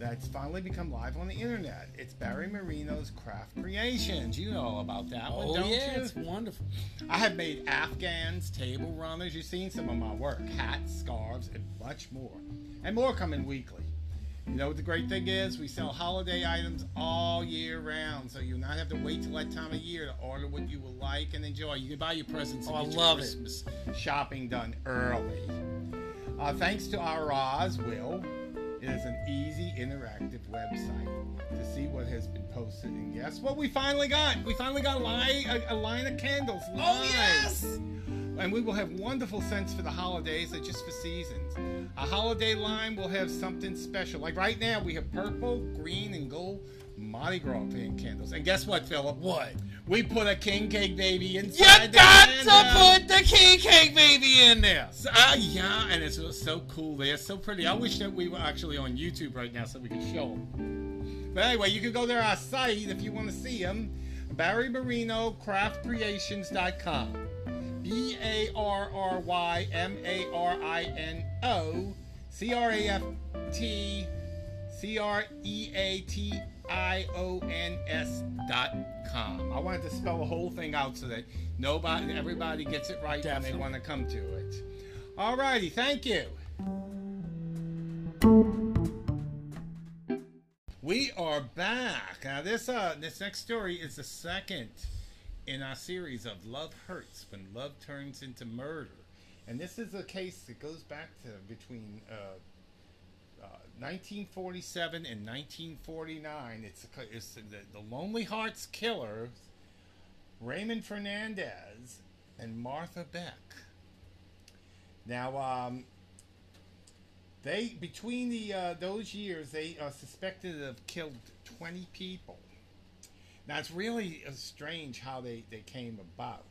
that's finally become live on the internet. It's Barry Marino's Craft Creations. You know all about that one,
Oh
don't
yeah,
you?
it's wonderful.
I have made Afghans, table runners. You've seen some of my work hats, scarves, and much more. And more coming weekly. You know what the great thing is? We sell holiday items all year round, so you'll not have to wait till that time of year to order what you will like and enjoy. You can buy your presents and
Oh, I
get your
love it.
Christmas shopping done early. Uh, thanks to our Oz Will, it is an easy, interactive website to see what has been posted. And guess what? We finally got. We finally got a line, a, a line of candles.
Oh yes.
And we will have wonderful scents for the holidays, or just for seasons. A holiday line will have something special. Like right now, we have purple, green, and gold Mardi Gras pink candles. And guess what, Philip?
What?
We put a king cake baby
You
inside the
got to put the king cake baby in there.
So- Ah, yeah, and it's so cool. They're so pretty. I wish that we were actually on YouTube right now so we could show them. But anyway, you can go to our site if you want to see them. Barry Marino craftcreations.com. B A R R Y M A R I N O C R A F T C R E A T I O N S dot com. I wanted to spell the whole thing out so that nobody, everybody gets it right
Definitely.
when they want to come to it. All righty, thank you. We are back. Now this uh this next story is the second in our series of Love Hurts When Love Turns into Murder. And this is a case that goes back to between uh, uh, 1947 and 1949. It's, a, it's the, the Lonely Hearts Killer, Raymond Fernandez, and Martha Beck. Now, um, they between the uh, those years, they are suspected to have killed 20 people. Now, it's really uh, strange how they, they came about.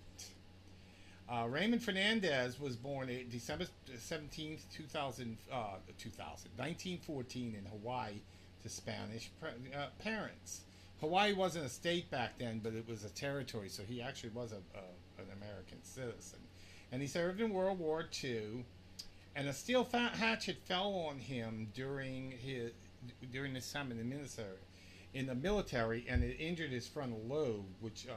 Uh, Raymond Fernandez was born uh, December 17th, 2000, uh, 2000, 1914 in Hawaii to Spanish uh, parents. Hawaii wasn't a state back then, but it was a territory, so he actually was a, a, an American citizen. And he served in World War II, and a steel hatchet fell on him during his during his time in the military, in the military, and it injured his frontal lobe, which uh,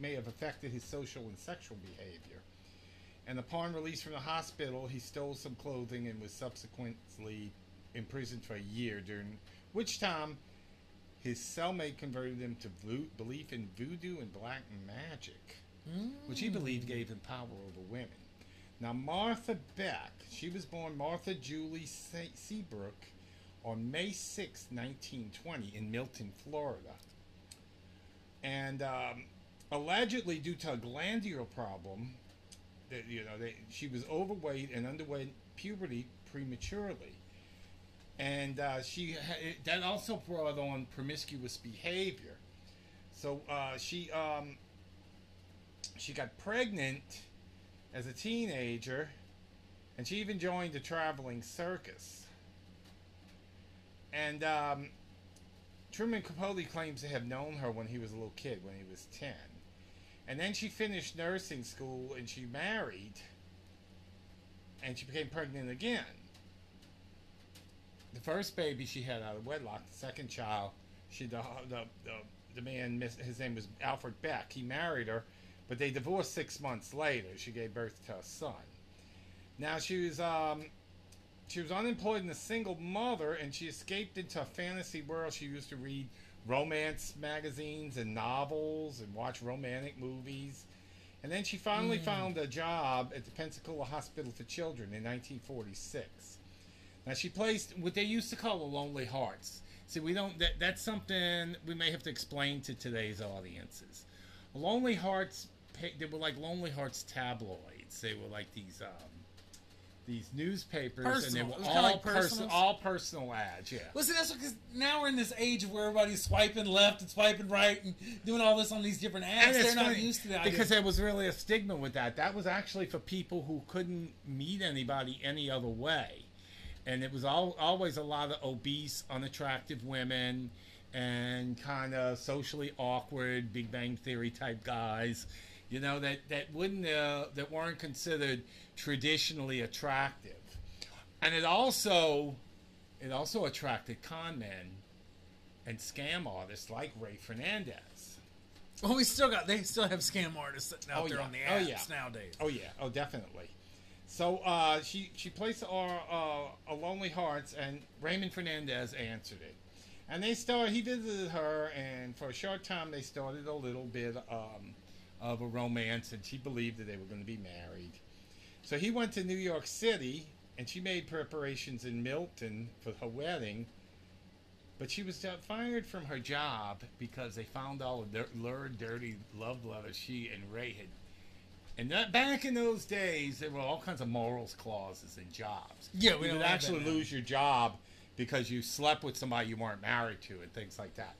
may have affected his social and sexual behavior. And upon release from the hospital, he stole some clothing and was subsequently imprisoned for a year, during which time his cellmate converted him to vo- belief in voodoo and black magic, which he believed gave him power over women. Now, Martha Beck, she was born Martha Julie Se- Seabrook on May 6, 1920, in Milton, Florida. And um, allegedly, due to a glandular problem, that you know, they, she was overweight and underwent puberty prematurely, and uh, she that also brought on promiscuous behavior. So uh, she um, she got pregnant as a teenager, and she even joined a traveling circus. And um, Truman Capote claims to have known her when he was a little kid, when he was 10. And then she finished nursing school and she married, and she became pregnant again. The first baby she had out of wedlock, the second child, she the the, the, the man his name was Alfred Beck. He married her, but they divorced six months later. She gave birth to a son. Now she was um, she was unemployed and a single mother, and she escaped into a fantasy world. She used to read romance magazines and novels and watch romantic movies. And then she finally found a job at the Pensacola Hospital for Children in 1946. Now she placed what they used to call the Lonely Hearts. See, we don't. That, that's something we may have to explain to today's audiences. Lonely Hearts. They were like Lonely Hearts tabloids. They were like these um, these newspapers,
Personal.
and they were all
like
personal, all personal ads. Yeah.
Listen, that's because now we're in this age where everybody's swiping left and swiping right and doing all this on these different apps.
And
They're not used to that.
because there was really a stigma with that. That was actually for people who couldn't meet anybody any other way, and it was all, always a lot of obese, unattractive women and kind of socially awkward, Big Bang Theory type guys, you know that that wouldn't uh, that weren't considered traditionally attractive, and it also it also attracted con men and scam artists like Ray Fernandez.
well, we still got they still have scam artists out
Oh,
there
yeah.
on the
Oh, yeah.
nowadays.
Oh yeah, oh definitely. So uh, she she placed our uh, a Lonely Hearts, and Raymond Fernandez answered it, and they started. He visited her, and for a short time they started a little bit um, of a romance, and she believed that they were going to be married. So he went to New York City, and she made preparations in Milton for her wedding. But she was fired from her job because they found all the lurid, dirty love letters she and Ray had and that, back in those days, there were all kinds of morals clauses in jobs.
Yeah, we
you
don't
could
have that
actually lose your job because you slept with somebody you weren't married to, and things like that.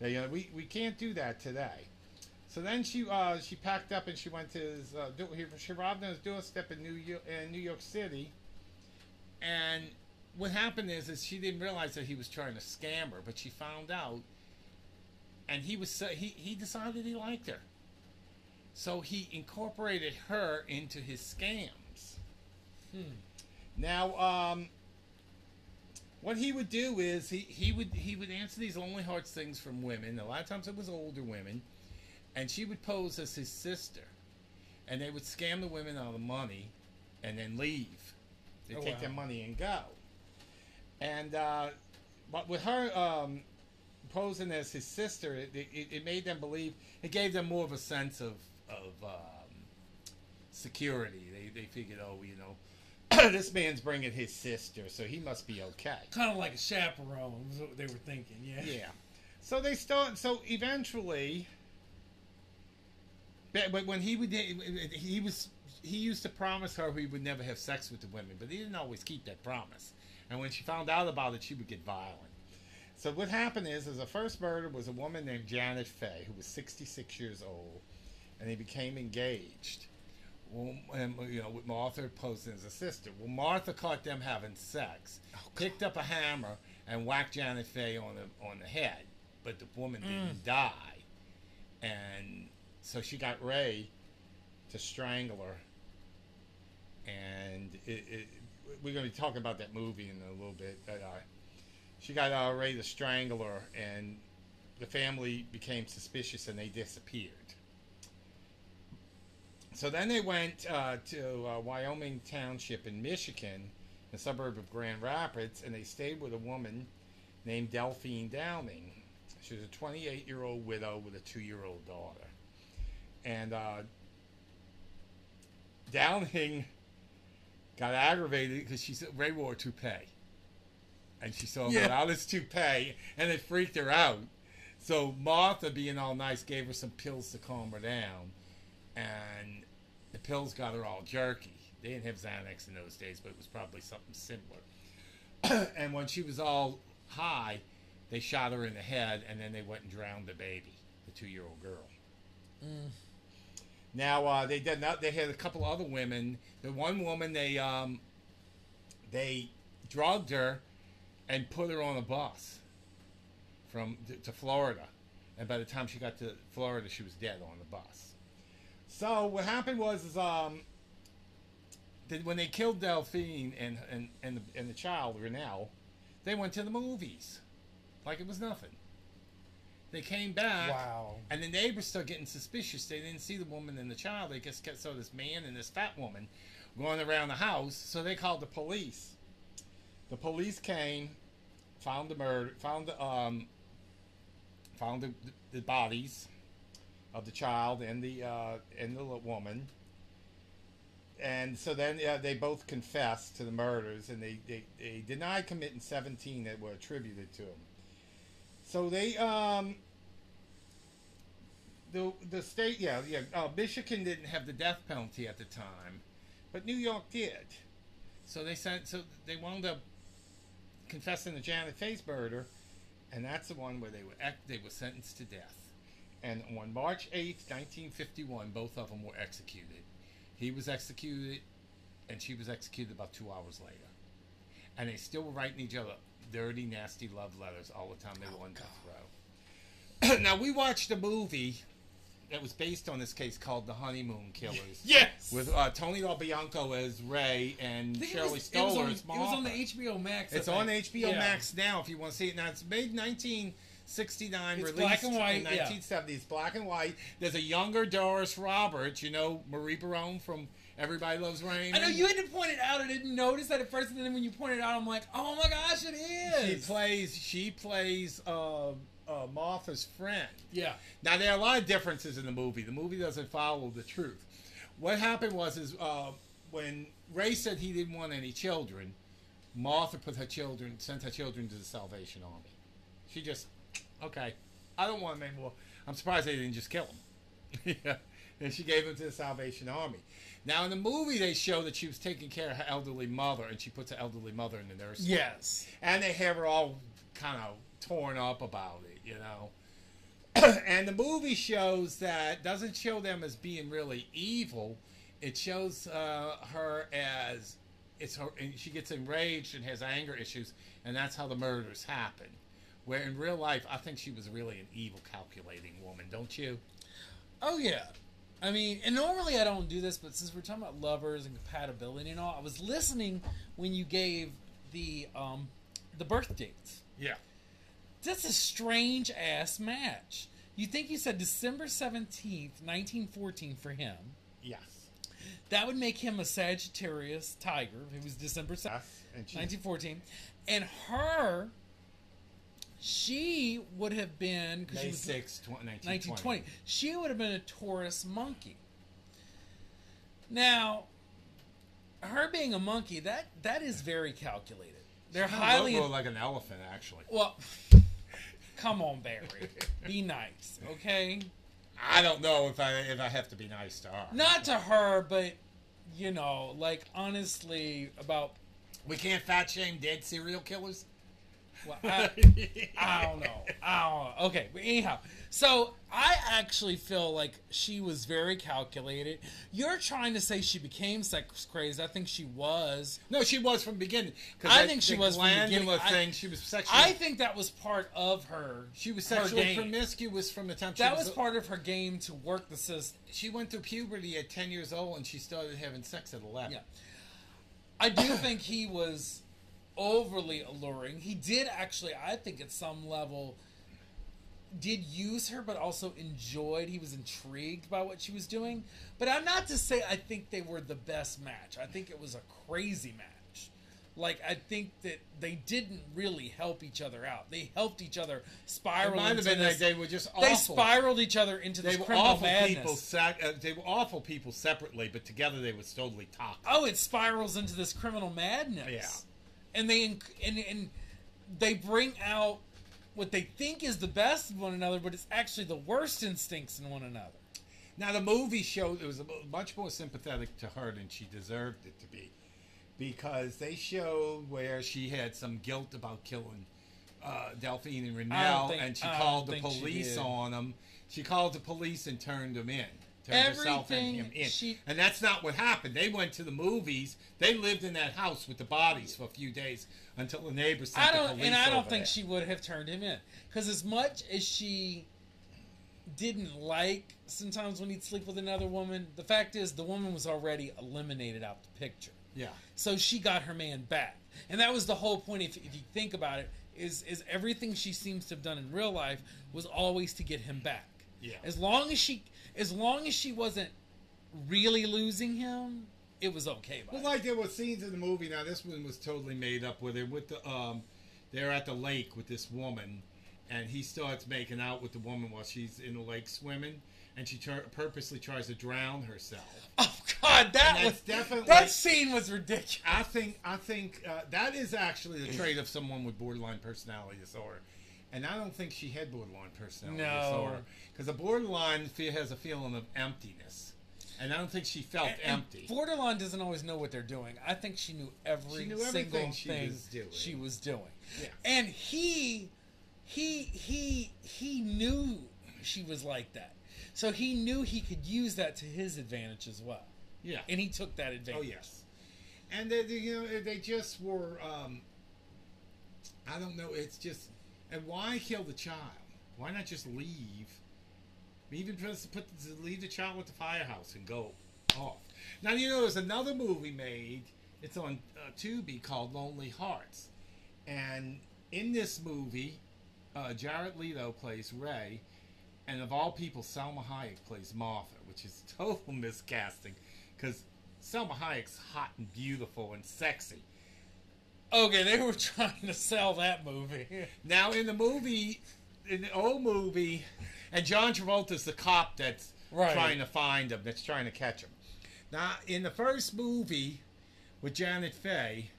Now, you know, we, we can't do that today. So then she uh, she packed up and she went to his, uh, she arrived on his doorstep in New York, in New York City. And what happened is, is she didn't realize that he was trying to scam her, but she found out, and he was so, he he decided he liked her. So he incorporated her into his scams. Now, um, what he would do is he, he would he would answer these lonely hearts things from women. A lot of times it was older women, and she would pose as his sister, and they would scam the women out of the money, and then leave. They
Oh,
take
wow.
their money and go. And uh, but with her um, posing as his sister, it, it, it made them believe. It gave them more of a sense of of um, security. They they figured, oh, you know, this man's bringing his sister, so he must be okay.
Kind of like a chaperone was what they were thinking. Yeah.
Yeah. So they start. So eventually, but when he would, he was he used to promise her he would never have sex with the women, but he didn't always keep that promise. And when she found out about it, she would get violent. So what happened is, is the first murder was a woman named Janet Fay, who was 66 years old, and they became engaged. Well, and, you know, with Martha posing as a sister. Well, Martha caught them having sex, oh, picked up a hammer, and whacked Janet Fay on the on the head, but the woman didn't mm. die, and so she got Ray to strangle her. And it, it, we're going to be talking about that movie in a little bit. But, uh, she got uh, Ray to strangle her, and the family became suspicious and they disappeared. So then they went uh, to uh, Wyoming Township in Michigan, the suburb of Grand Rapids, and they stayed with a woman named Delphine Downing. She was a 28 year old widow with a two year old daughter. And uh, Downing got aggravated because she said Ray wore a toupee. And she saw him
Yeah.
without his toupee, and it freaked her out. So Martha, being all nice, gave her some pills to calm her down, and the pills got her all jerky. They didn't have Xanax in those days, but it was probably something similar. and when she was all high, they shot her in the head, and then they went and drowned the baby, the two-year-old girl. Now uh, they did not. They had a couple other women. The one woman they um, they drugged her and put her on a bus from to, Florida, and by the time she got to Florida, she was dead on the bus. So what happened was is um, that when they killed Delphine and and and the, and the child Renelle, they went to the movies, like it was nothing. They came back.
Wow.
And the neighbors start getting suspicious. They didn't see the woman and the child. They just saw this man and this fat woman going around the house. So they called the police. The police came, found the murder, found the um, found the, the bodies of the child and the uh, and the woman. And so then uh, they both confessed to the murders, and they, they, they denied committing 17 that were attributed to them. So they um, the the state yeah yeah uh, Michigan didn't have the death penalty at the time, but New York did. So they sent so they wound up confessing the Janet Fay's murder, and that's the one where they were they were sentenced to death. And on March eighth, nineteen fifty one, both of them were executed. He was executed, and she was executed about two hours later. And they still were writing each other dirty, nasty love letters all the time they were on death row. now we watched a movie that was based on this case called The Honeymoon Killers.
Yes.
With uh, Tony Lo Bianco as Ray and
I think it
Shirley
was, it was
Stoler
on,
as
it was on the HBO Max.
It's on. HBO
Yeah.
Max now if you want to see it. Now it's made 1969,
It's
released
black and white,
in
yeah.
1970s, black and white. There's a younger Doris Roberts, you know Marie Barone from Everybody Loves Raymond.
I know you had to point it out. I didn't notice that at first, and then when you pointed it out, I'm like, oh my gosh, it is.
She plays. She plays uh, uh, Martha's friend.
yeah.
Now there are a lot of differences in the movie. The movie doesn't follow the truth. What happened was is uh, when Ray said he didn't want any children, Martha put her children, sent her children to the Salvation Army. She just, okay, I don't want them anymore. I'm surprised they didn't just kill them. yeah, and she gave them to the Salvation Army. Now in the movie they show that she was taking care of her elderly mother, and she puts her elderly mother in the nursery
Yes.
and they have her all kind of torn up about it, you know. and the movie shows that doesn't show them as being really evil. It shows uh, her as it's her, and she gets enraged and has anger issues, and that's how the murders happen. Where in real life, I think she was really an evil, calculating woman, don't you?
Oh yeah. I mean, and normally I don't do this, but since we're talking about lovers and compatibility and all, I was listening when you gave the um the birth dates.
Yeah.
That's a strange ass match. You think you said December seventeenth, nineteen fourteen for him.
Yes.
That would make him a Sagittarius tiger. It was December seventeenth.
Yes. And she,
1914 and her she would have been 'cause she was
6, 1920.
1920 she would have been a taurus monkey now her being a monkey that that is very calculated they're highly
like an elephant, actually.
well come on barry be nice okay
I don't know if I if I have to be nice to her.
not to her but you know like honestly about
We can't fat shame dead serial killers.
well, I, I don't know. I don't know. Okay, but anyhow, so I actually feel like she was very calculated. You're trying to say she became sex crazed. I think she was.
no, she was from the beginning.
I
that-
think she was from the beginning. I-
thing. she was sexually.
I think that was part of her.
she was sexually promiscuous from the time she
That
was.
was part of her game to work the system.
She went through puberty at ten years old, and she started having sex at eleven.
Yeah. I do think he was overly alluring. He did actually, I think, at some level, did use her, but also enjoyed. He was intrigued by what she was doing. But I'm not to say I think they were the best match. I think it was a crazy match. Like I think that they didn't really help each other out. They helped each other
It
spiral.
might have
into
been
this,
that they were just awful.
they spiraled each other into this
They were
criminal
awful
madness.
people. Sac- uh, they were awful people separately, but together they were totally toxic.
oh, it spirals into this criminal madness.
Yeah.
and they and and they bring out what they think is the best of one another, but it's actually the worst instincts in one another.
Now the movie showed it was much more sympathetic to her than she deserved it to be, because they showed where she had some guilt about killing uh, Delphine and Renell, and she
I
called the police on them. She called the police and turned them in. Turned herself and him in.
she-
And that's not what happened. They went to the movies. They lived in that house with the bodies for a few days until the neighbors sent
I don't,
police
and I don't think
there.
she would have turned him in because as much as she didn't like sometimes when he'd sleep with another woman, the fact is the woman was already eliminated out the picture.
Yeah.
So she got her man back, and that was the whole point. If, if you think about it, is is everything she seems to have done in real life was always to get him back.
Yeah.
As long as she, as long as she wasn't really losing him, it was okay.
Well, like there were scenes in the movie. Now this one was totally made up. Where they're with the um, they're at the lake with this woman, and he starts making out with the woman while she's in the lake swimming, and she tur- purposely tries to drown herself.
oh God, that was
definitely-
that scene was ridiculous.
I think I think uh, that is actually the trait of someone with borderline personality disorder. And I don't think she had borderline personality
No.
disorder because a borderline fe- has a feeling of emptiness, and I don't think she felt
And- and
empty.
Borderline doesn't always know what they're doing. I think she knew every
She knew
single
everything she
thing
was doing.
she was doing.
Yeah.
And he, he, he, he knew she was like that, so he knew he could use that to his advantage as well,
yeah.
and he took that advantage.
Oh yes, and they, they, you know they just were. Um, I don't know. It's just, and why kill the child? Why not just leave? Even just put leave the child at the firehouse and go off. Now you know there's another movie made. It's on uh, Tubi called Lonely Hearts, and in this movie, uh, Jared Leto plays Ray, and of all people, Salma Hayek plays Martha, which is total miscasting because Salma Hayek's hot and beautiful and sexy.
Okay, they were trying to sell that movie.
Now in the movie, in the old movie, and John Travolta's the cop that's
Right.
trying to find him, that's trying to catch him. Now in the first movie with Janet Fay,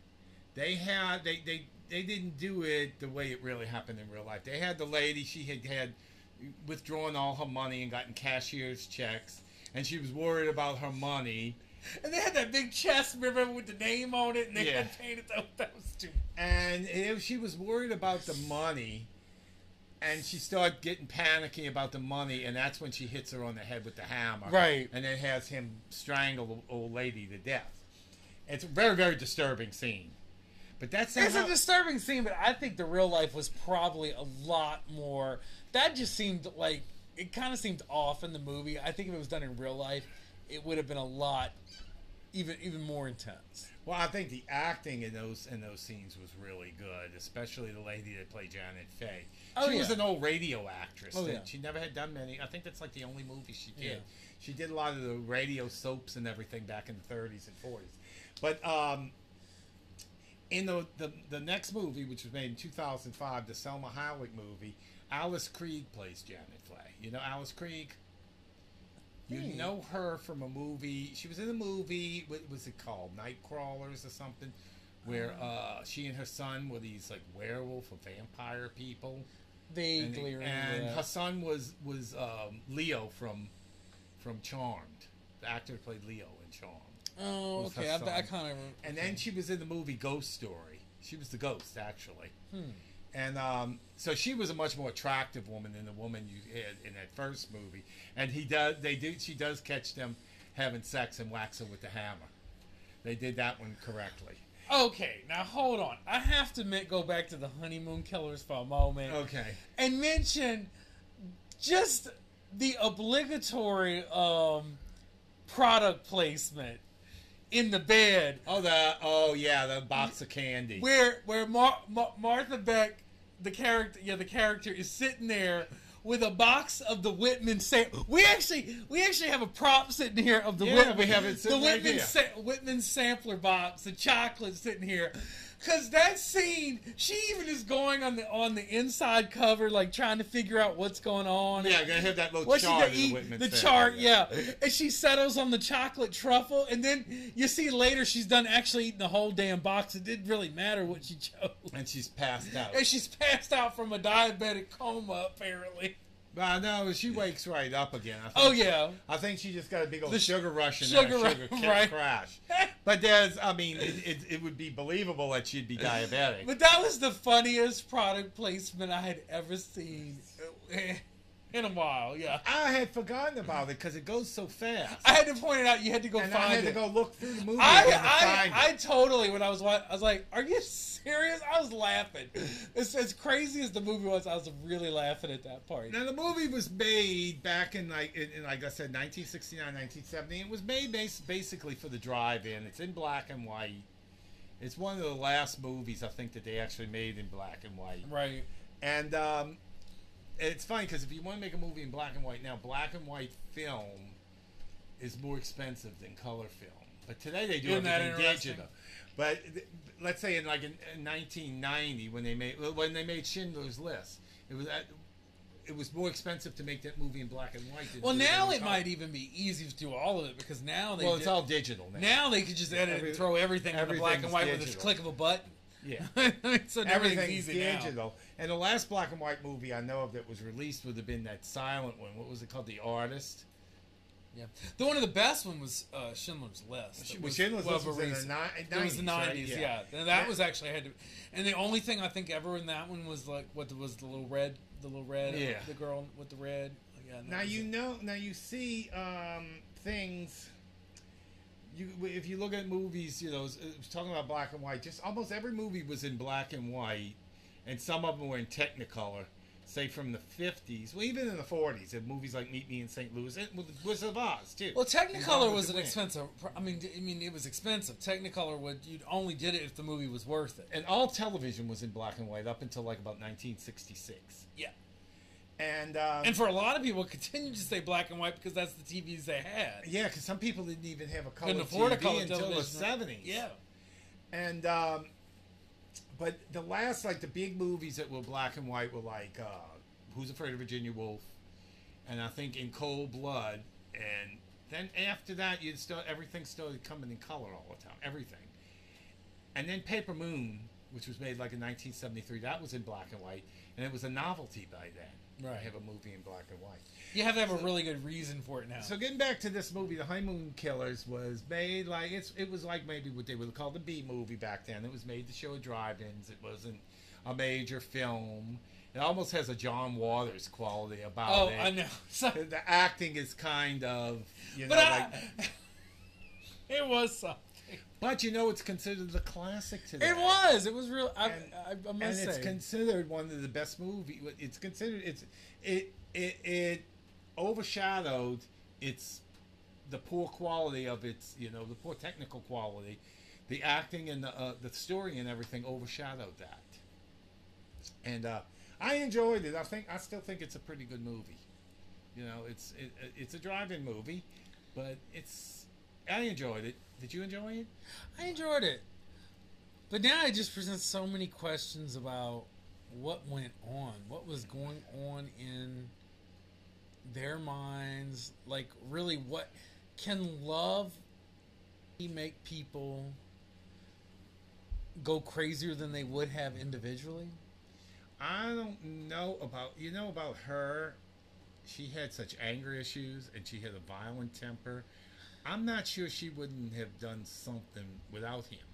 they had they they they didn't do it the way it really happened in real life. They had the lady she had had withdrawn all her money and gotten cashier's checks, and she was worried about her money.
And they had that big chest, remember, with the name on it, and they
Yeah.
had painted that. That was stupid.
and it, she was worried about the money and she started getting panicky about the money and that's when she hits her on the head with the hammer
Right.
and then has him strangle the old lady to death it's a very very disturbing scene but that's not
It's a disturbing scene, but I think the real life was probably a lot more. That just seemed like it kind of seemed off in the movie. I think if it was done in real life, it would have been a lot, even even more intense.
well i think the acting in those in those scenes was really good especially the lady that played janet fay
Oh,
she was an old radio actress
Oh, yeah.
she never had done many i think that's like the only movie she did
Yeah.
she did a lot of the radio soaps and everything back in the 30s and 40s but um in the, the the next movie, which was made in 2005, the Salma Hayek movie, Alice Krige plays Janet Fay. You know Alice Krige? You
Hmm.
know her from a movie. She was in a movie. What was it called? Nightcrawlers or something, where
Oh.
uh, she and her son were these like werewolf or vampire people. And,
Vaguely
and
that.
her son was was um, Leo from from Charmed. The actor who played Leo in Charmed.
Oh, okay. I, I kind of.
And then she was in the movie Ghost Story. She was the ghost, actually.
Hmm.
And um, so she was a much more attractive woman than the woman you had in that first movie. And he does, they do, she does catch them having sex and waxing with the hammer. They did that one correctly.
Okay, now hold on. I have to admit, go back to the honeymoon killers for a moment.
Okay.
and mention just the obligatory um, product placement in the bed
Oh, the oh yeah, the box of candy.
where where Mar- Mar- Martha Beck, the character, yeah, the character is sitting there with a box of the Whitman. Sam- we actually we actually have a prop sitting here of the
Yeah,
Whitman.
we have it
the Whitman sa- Whitman sampler box, the chocolate sitting here. Cause that scene, she even is going on the on the inside cover, like trying to figure out what's going on.
yeah, gonna have that little
What she
chart the
eat? The
family,
chart, yeah. And she settles on the chocolate truffle, and then you see later she's done actually eating the whole damn box. It didn't really matter what she chose.
And she's passed out.
And she's passed out from a diabetic coma, apparently.
But no, she wakes right up again. I oh, think,
Oh yeah,
I think she just got a big old
The
sugar rush and
sugar
then a sugar
right.
crash. But there's, I mean, it, it, it would be believable that she'd be diabetic.
but that was the funniest product placement I had ever seen in a while. Yeah,
I had forgotten about it because it goes so fast.
I had to point it out. You had to go
and I
find
had to
it.
go look through the movie
I,
to
I, I
it.
totally when I was watching, I was like, "Are you serious?" I was laughing. As, as crazy as the movie was, I was really laughing at that part.
Now the movie was made back in like in, in, like I said 1969 1970 it was made bas- basically for the drive-in it's in black and white it's one of the last movies I think that they actually made in black and white
Right.
and um, it's funny because if you want to make a movie in black and white now black and white film is more expensive than color film But today they do
Isn't
everything digital. But th- let's say in like in, in 1990 when they made when they made Schindler's List, it was at, it was more expensive to make that movie in black and white. Than
Well, now it might even be easy to do all of it because now they
Well, it's
did-
all digital now.
now they could just edit
Every-
and throw everything in black and white with a click of a button.
yeah.
so everything's
Everything's
easy now.
And the last black and white movie I know of that was released would have been that silent one. What was it called? The Artist.
Yeah, the one of the best one was uh, Schindler's List.
Well, Schindler's List was in the ni-
It was the
90s, right? Yeah.
yeah. And that
That-
was actually I had to, and the only thing I think ever in that one was like what was the little red, the little red,
Yeah.
the girl with the red. Yeah,
Now you
it.
know. Now you see um, things. You, if you look at movies, you know, it was talking about black and white. Just almost every movie was in black and white, and some of them were in Technicolor. Say from the fifties, well, even in the forties, and movies like Meet Me in St. Louis, and with Wizard of Oz too.
Well, Technicolor was an expensive. I mean, I mean, it was expensive. Technicolor would you only did it if the movie was worth it.
and all television was in black and white up until like about 1966.
Yeah.
And um,
And for a lot of people, it continued to stay black and white because that's the TVs they had.
yeah, because some people didn't even have a color
Couldn't afford a
TV
color
until the
television.
70s.
Yeah.
And um, but the last like the big movies that were black and white were like uh, Who's Afraid of Virginia Woolf, and I think In Cold Blood, and then after that you still everything started coming in color all the time, everything. And then Paper Moon, which was made like in 1973, that was in black and white, and it was a novelty by then.
Right.
to have a movie in black and white.
You have to have a really good reason for it now.
So getting back to this movie, The Honeymoon Killers was made like it's it was like maybe what they would call the B movie back then. It was made to show drive-ins. It wasn't a major film. It almost has a John Waters quality about
oh,
it.
I know. So,
The- acting is kind of you know
I,
like,
it was something.
but you know it's considered the classic today.
It was. It was real. I,
And-
I, I must
and
say.
it's considered one of the best movie. It's considered it's it it it overshadowed its the poor quality of its you know the poor technical quality, the acting and the uh, the story and everything overshadowed that. And uh, I enjoyed it. I think I still think it's a pretty good movie. You know, it's it, it's a drive-in movie, but it's I enjoyed it. Did you enjoy it?
I enjoyed it. But now it just presents so many questions about what went on, what was going on in their minds. Like, really, what can love make people go crazier than they would have individually?
I don't know about you know about her. She had such anger issues and she had a violent temper. I'm not sure she wouldn't have done something without him.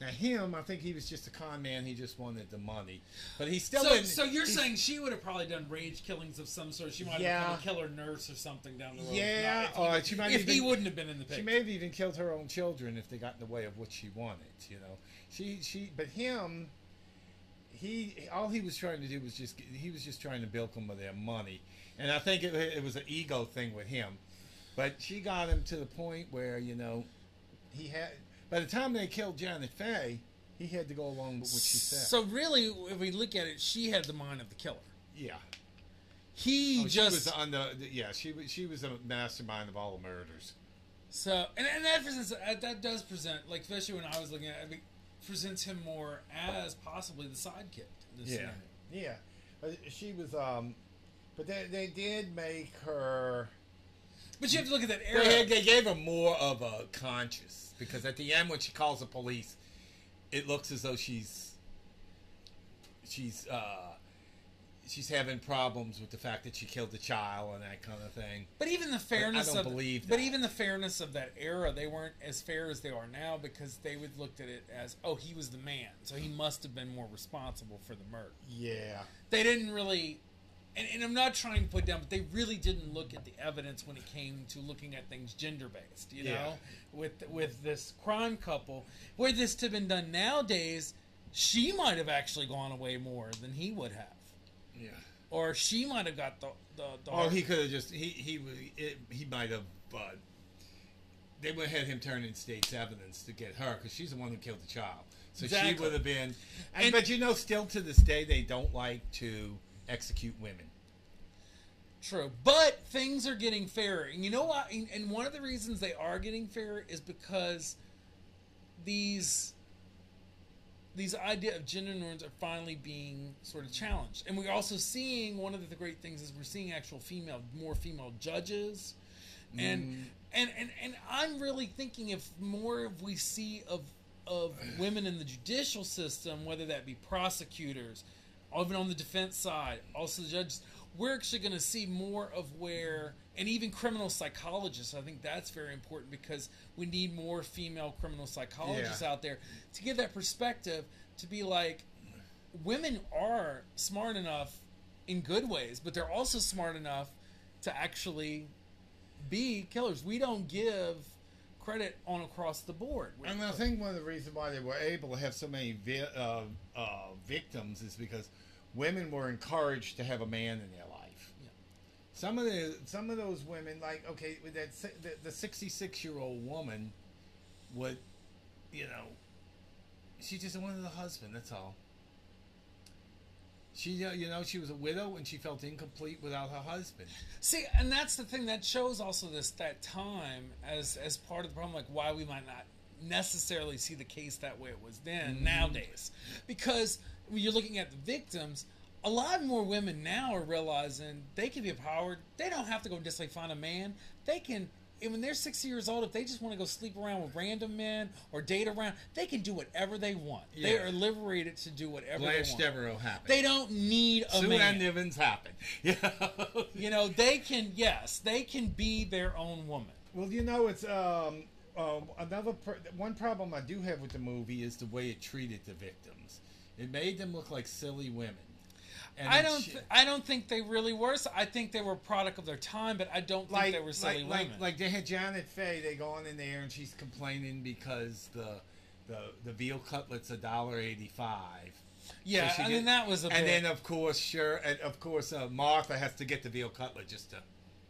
Now him, I think he was just a con man. He just wanted the money, but he still.
So, so you're saying she would have probably done rage killings of some sort? She might
Yeah.
have become a killer nurse or something down the road.
Yeah, or she might
if he wouldn't have been in the picture.
She may have even killed her own children if they got in the way of what she wanted. You know, she she. But him, he all he was trying to do was just he was just trying to bilk them of their money, and I think it, it was an ego thing with him. But she got him to the point where you know, he had. By the time they killed Janet Fay, he had to go along with what she said.
So really, if we look at it, she had the mind of the killer.
yeah,
He
Oh,
just
was on the yeah she was she was a mastermind of all the murders.
so and, and that presents uh, that does present like especially when I was looking at it, it presents him more as possibly the sidekick. This
Yeah.
scenario.
Yeah, she was. um But they they did make her.
But you have to look at that era.
They, they gave her more of a conscious because at the end when she calls the police, it looks as though she's she's uh she's having problems with the fact that she killed the child and that kind of thing.
But even the fairness—I
don't
of
believe
but even the fairness of that era, they weren't as fair as they are now because they would looked at it as, oh, he was the man, so he must have been more responsible for the murder.
Yeah.
They didn't really, and, and I'm not trying to put down, but they really didn't look at the evidence when it came to looking at things gender based. You know,
Yeah.
with with this crime couple, where this to have been done nowadays, she might have actually gone away more than he would have.
Yeah.
Or she might have got the the. the
Or he could have just he he it, he might have. Uh, they would have had him turn in state's evidence to get her because she's the one who killed the child. So she would have been. And,
And-
but you know, still to this day, they don't like to execute women.
True, but things are getting fairer, and you know what? And one of the reasons they are getting fairer is because these these idea of gender norms are finally being sort of challenged, and we're also seeing one of the great things is we're seeing actual female, more female judges, and mm. and and and I'm really thinking if more of we see of of women in the judicial system, whether that be prosecutors, even on the defense side, also the judges, we're actually going to see more of where, and even criminal psychologists. I think that's very important because we need more female criminal psychologists
Yeah.
out there to give that perspective to be like, women are smart enough in good ways, but they're also smart enough to actually be killers. We don't give credit on across the board.
And I think one of the reasons why they were able to have so many vi- uh, uh, victims is because women were encouraged to have a man in their life.
Yeah.
Some of the some of those women, like okay, with that the, the sixty six year old woman, would, you know, she just wanted a husband. That's all. She, you know, she was a widow and she felt incomplete without her husband.
See, and that's the thing that shows also this that time as as part of the problem, like why we might not necessarily see the case that way it was then mm-hmm. nowadays, because when you're looking at the victims. A lot more women now are realizing they can be empowered. They don't have to go just like find a man. They can, and when they're 60 years old, if they just want to go sleep around with random men or date around, they can do whatever they want. They are liberated to do whatever
Blanche
they want.
Devereaux happened.
They don't need a
Sue
man.
Ann Nivens happened. Yeah.
You know, they can yes, they can be their own woman.
Well, you know, it's um, um, another pr- one problem I do have with the movie is the way it treated the victims. It made them look like silly women. And
I don't th- I don't think they really were. So I think they were a product of their time, but I don't think
like
they were silly
like,
women.
like like they had Janet Fay. They go on in there and she's complaining because the the the veal cutlets a dollar eighty five.
yeah,
she
I mean that was a
And
bit.
then of course, sure, and of course, uh, Martha has to get the veal cutlet just to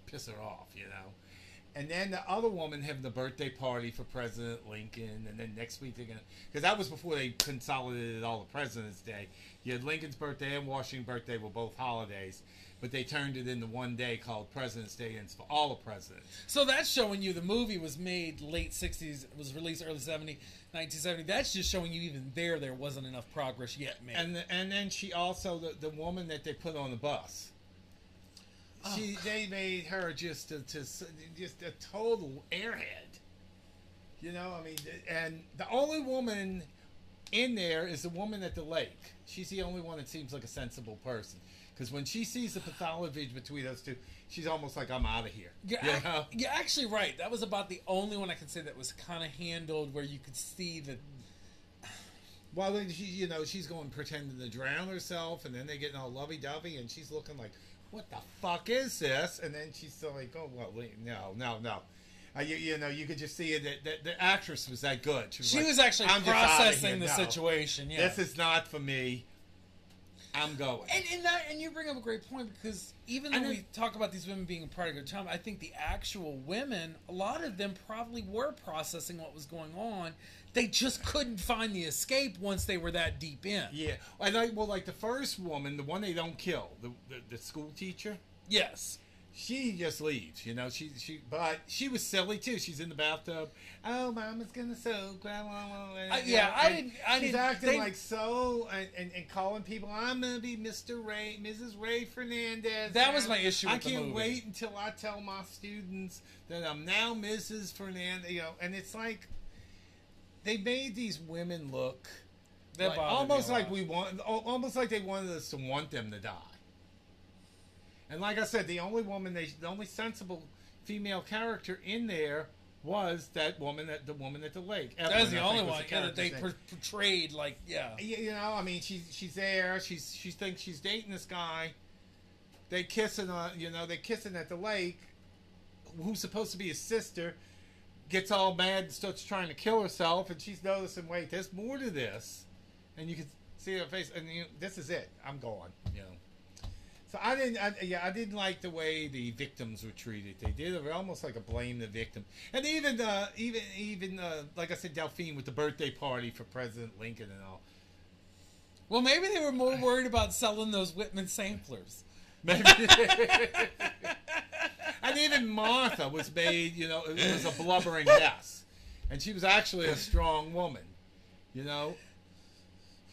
piss her off, you know. And then the other woman having the birthday party for President Lincoln, and then next week they're gonna because that was before they consolidated all the President's Day. You had Lincoln's birthday and Washington's birthday were both holidays, but they turned it into one day called President's Day, and it's for all the presidents.
so that's showing you the movie was made late '60s, was released early '70, 1970. That's just showing you even there there wasn't enough progress yet made.
And and then she also the, the woman that they put on the bus. She oh, they made her just a, to just a total airhead. You know, I mean, and the only woman in there is the woman at the lake. She's the only one that seems like a sensible person. Because when she sees the pathology between those two, she's almost like, "I'm out of here."
You're,
You
ac-
know?
you're actually right. That was about the only one I could say that was kind of handled where you could see that.
Well, then she, you know, she's going pretending to drown herself, and then they're getting all lovey-dovey, and she's looking like, "What the fuck is this?" And then she's still like, "Oh well, wait, no, no, no." Uh, you, you know, you could just see that, that the actress was that good. She was,
She
like,
was actually
"I'm
processing the
No,
situation. Yeah.
This is not for me. I'm going.
And, and that and you bring up a great point because even though
then-
we talk about these women being a part of their time, I think the actual women, a lot of them probably were processing what was going on. They just couldn't find the escape once they were that deep in.
yeah, I like well, like the first woman, the one they don't kill, the the, the school teacher.
Yes.
She just leaves, you know. She she, but she was silly too. She's in the bathtub. Oh, Mama's gonna soak. blah, blah, blah, and,
I- yeah,
know,
I
and
didn't- I
she's
didn't
acting
think-
like so, and, and, and calling people. I'm gonna be Mr. Ray, Mrs. Ray Fernandez.
That was my issue
I
the
can't wait until I tell my students that I'm now Mrs. Fernandez. You know, and it's like they made these women look like- almost like we want, almost like they wanted us to want them to die. And like I said, the only woman, they, the only sensible female character in there was that woman at the woman at the lake.
That
Evelyn,
was the
I
only one
the
yeah, that they per- portrayed like yeah.
You, know, I mean, she's she's there. She's she thinks she's dating this guy. They kissing on, you know, they kissing at the lake. Who's supposed to be his sister gets all mad and starts trying to kill herself, and she's noticing, wait, there's more to this, and you can see her face, and you this is it. I'm gone. So I didn't, I, yeah, I didn't like the way the victims were treated. They did almost like a blame the victim, and even, uh, even, even, uh, like I said, Delphine with the birthday party for President Lincoln and all.
Well, maybe they were more worried about selling those Whitman samplers.
Maybe. and even Martha was made, you know, it was a blubbering mess, and she was actually a strong woman, you know.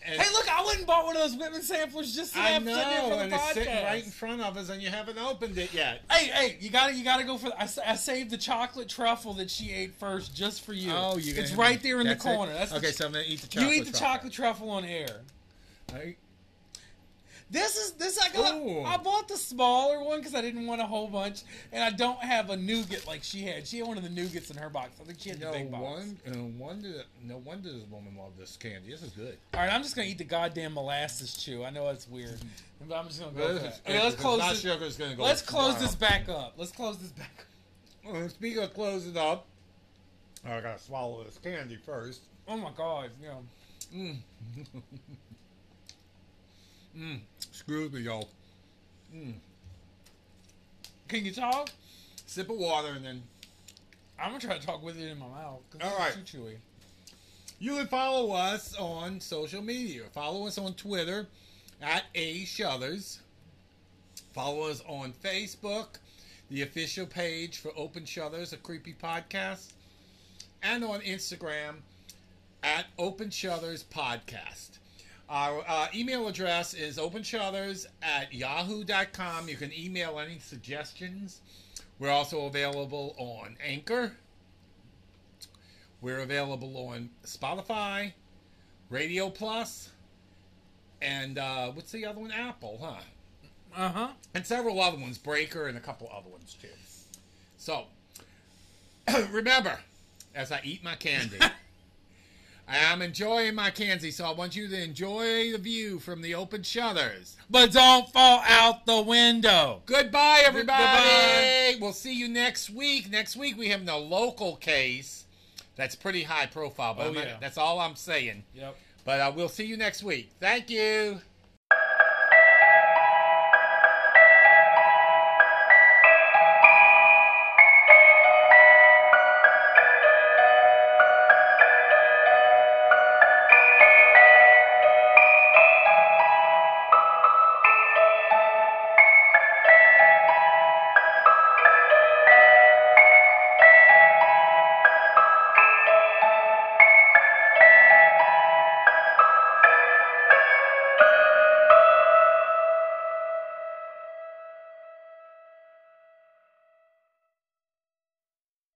And
Hey, look! I went and bought one of those Whitman samplers just to have
know,
sitting for the
and it's sitting right in front of us, and you haven't opened it yet.
Hey, hey! You got to You got to go for. The, I, I saved the chocolate truffle that she ate first, just for you.
Oh, you
It's right there in the
it?
corner. That's
okay.
ch-
so I'm gonna eat the chocolate.
you eat the chocolate truffle on air.
I-
This is this I got.
Ooh.
I bought the smaller one because I didn't want a whole bunch, and I don't have a nougat like she had. She had one of the nougats in her box. I think she had the big box.
one, no wonder, no wonder this woman loved this candy. This is good.
All right, I'm just gonna eat the goddamn molasses chew. I know that's weird, but I'm just gonna go.
This is
Okay, let's close this.
sugar is gonna go
Let's close this back up. Let's close this back. up.
Well, Speaking of closing up, oh, I gotta swallow this candy first.
Oh my god, yeah.
Mm. mm. Excuse me, y'all.
Can you talk?
Sip of water and then
I'm gonna try to talk with it in my mouth. 'cause
All
it's. Too chewy.
You can follow us on social media. Follow us on Twitter at A Shutters. Follow us on Facebook, the official page for Open Shutters, a creepy podcast, and on Instagram at Open Shutters Podcast. Our uh, email address is openshutters at yahoo.com. You can email any suggestions. We're also available on Anchor. We're available on Spotify, Radio Plus, and uh, what's the other one? Apple, huh?
Uh huh.
And several other ones, Breaker, and a couple other ones too. So, remember, as I eat my candy, I am enjoying my candy, so I want you to enjoy the view from the open shutters.
But don't fall out the window.
Goodbye, everybody.
Goodbye.
We'll see you next week. Next week we have the local case that's pretty high profile, but
Oh,
I'm not-
yeah.
that's all I'm saying.
Yep.
But uh, we'll see you next week. Thank you.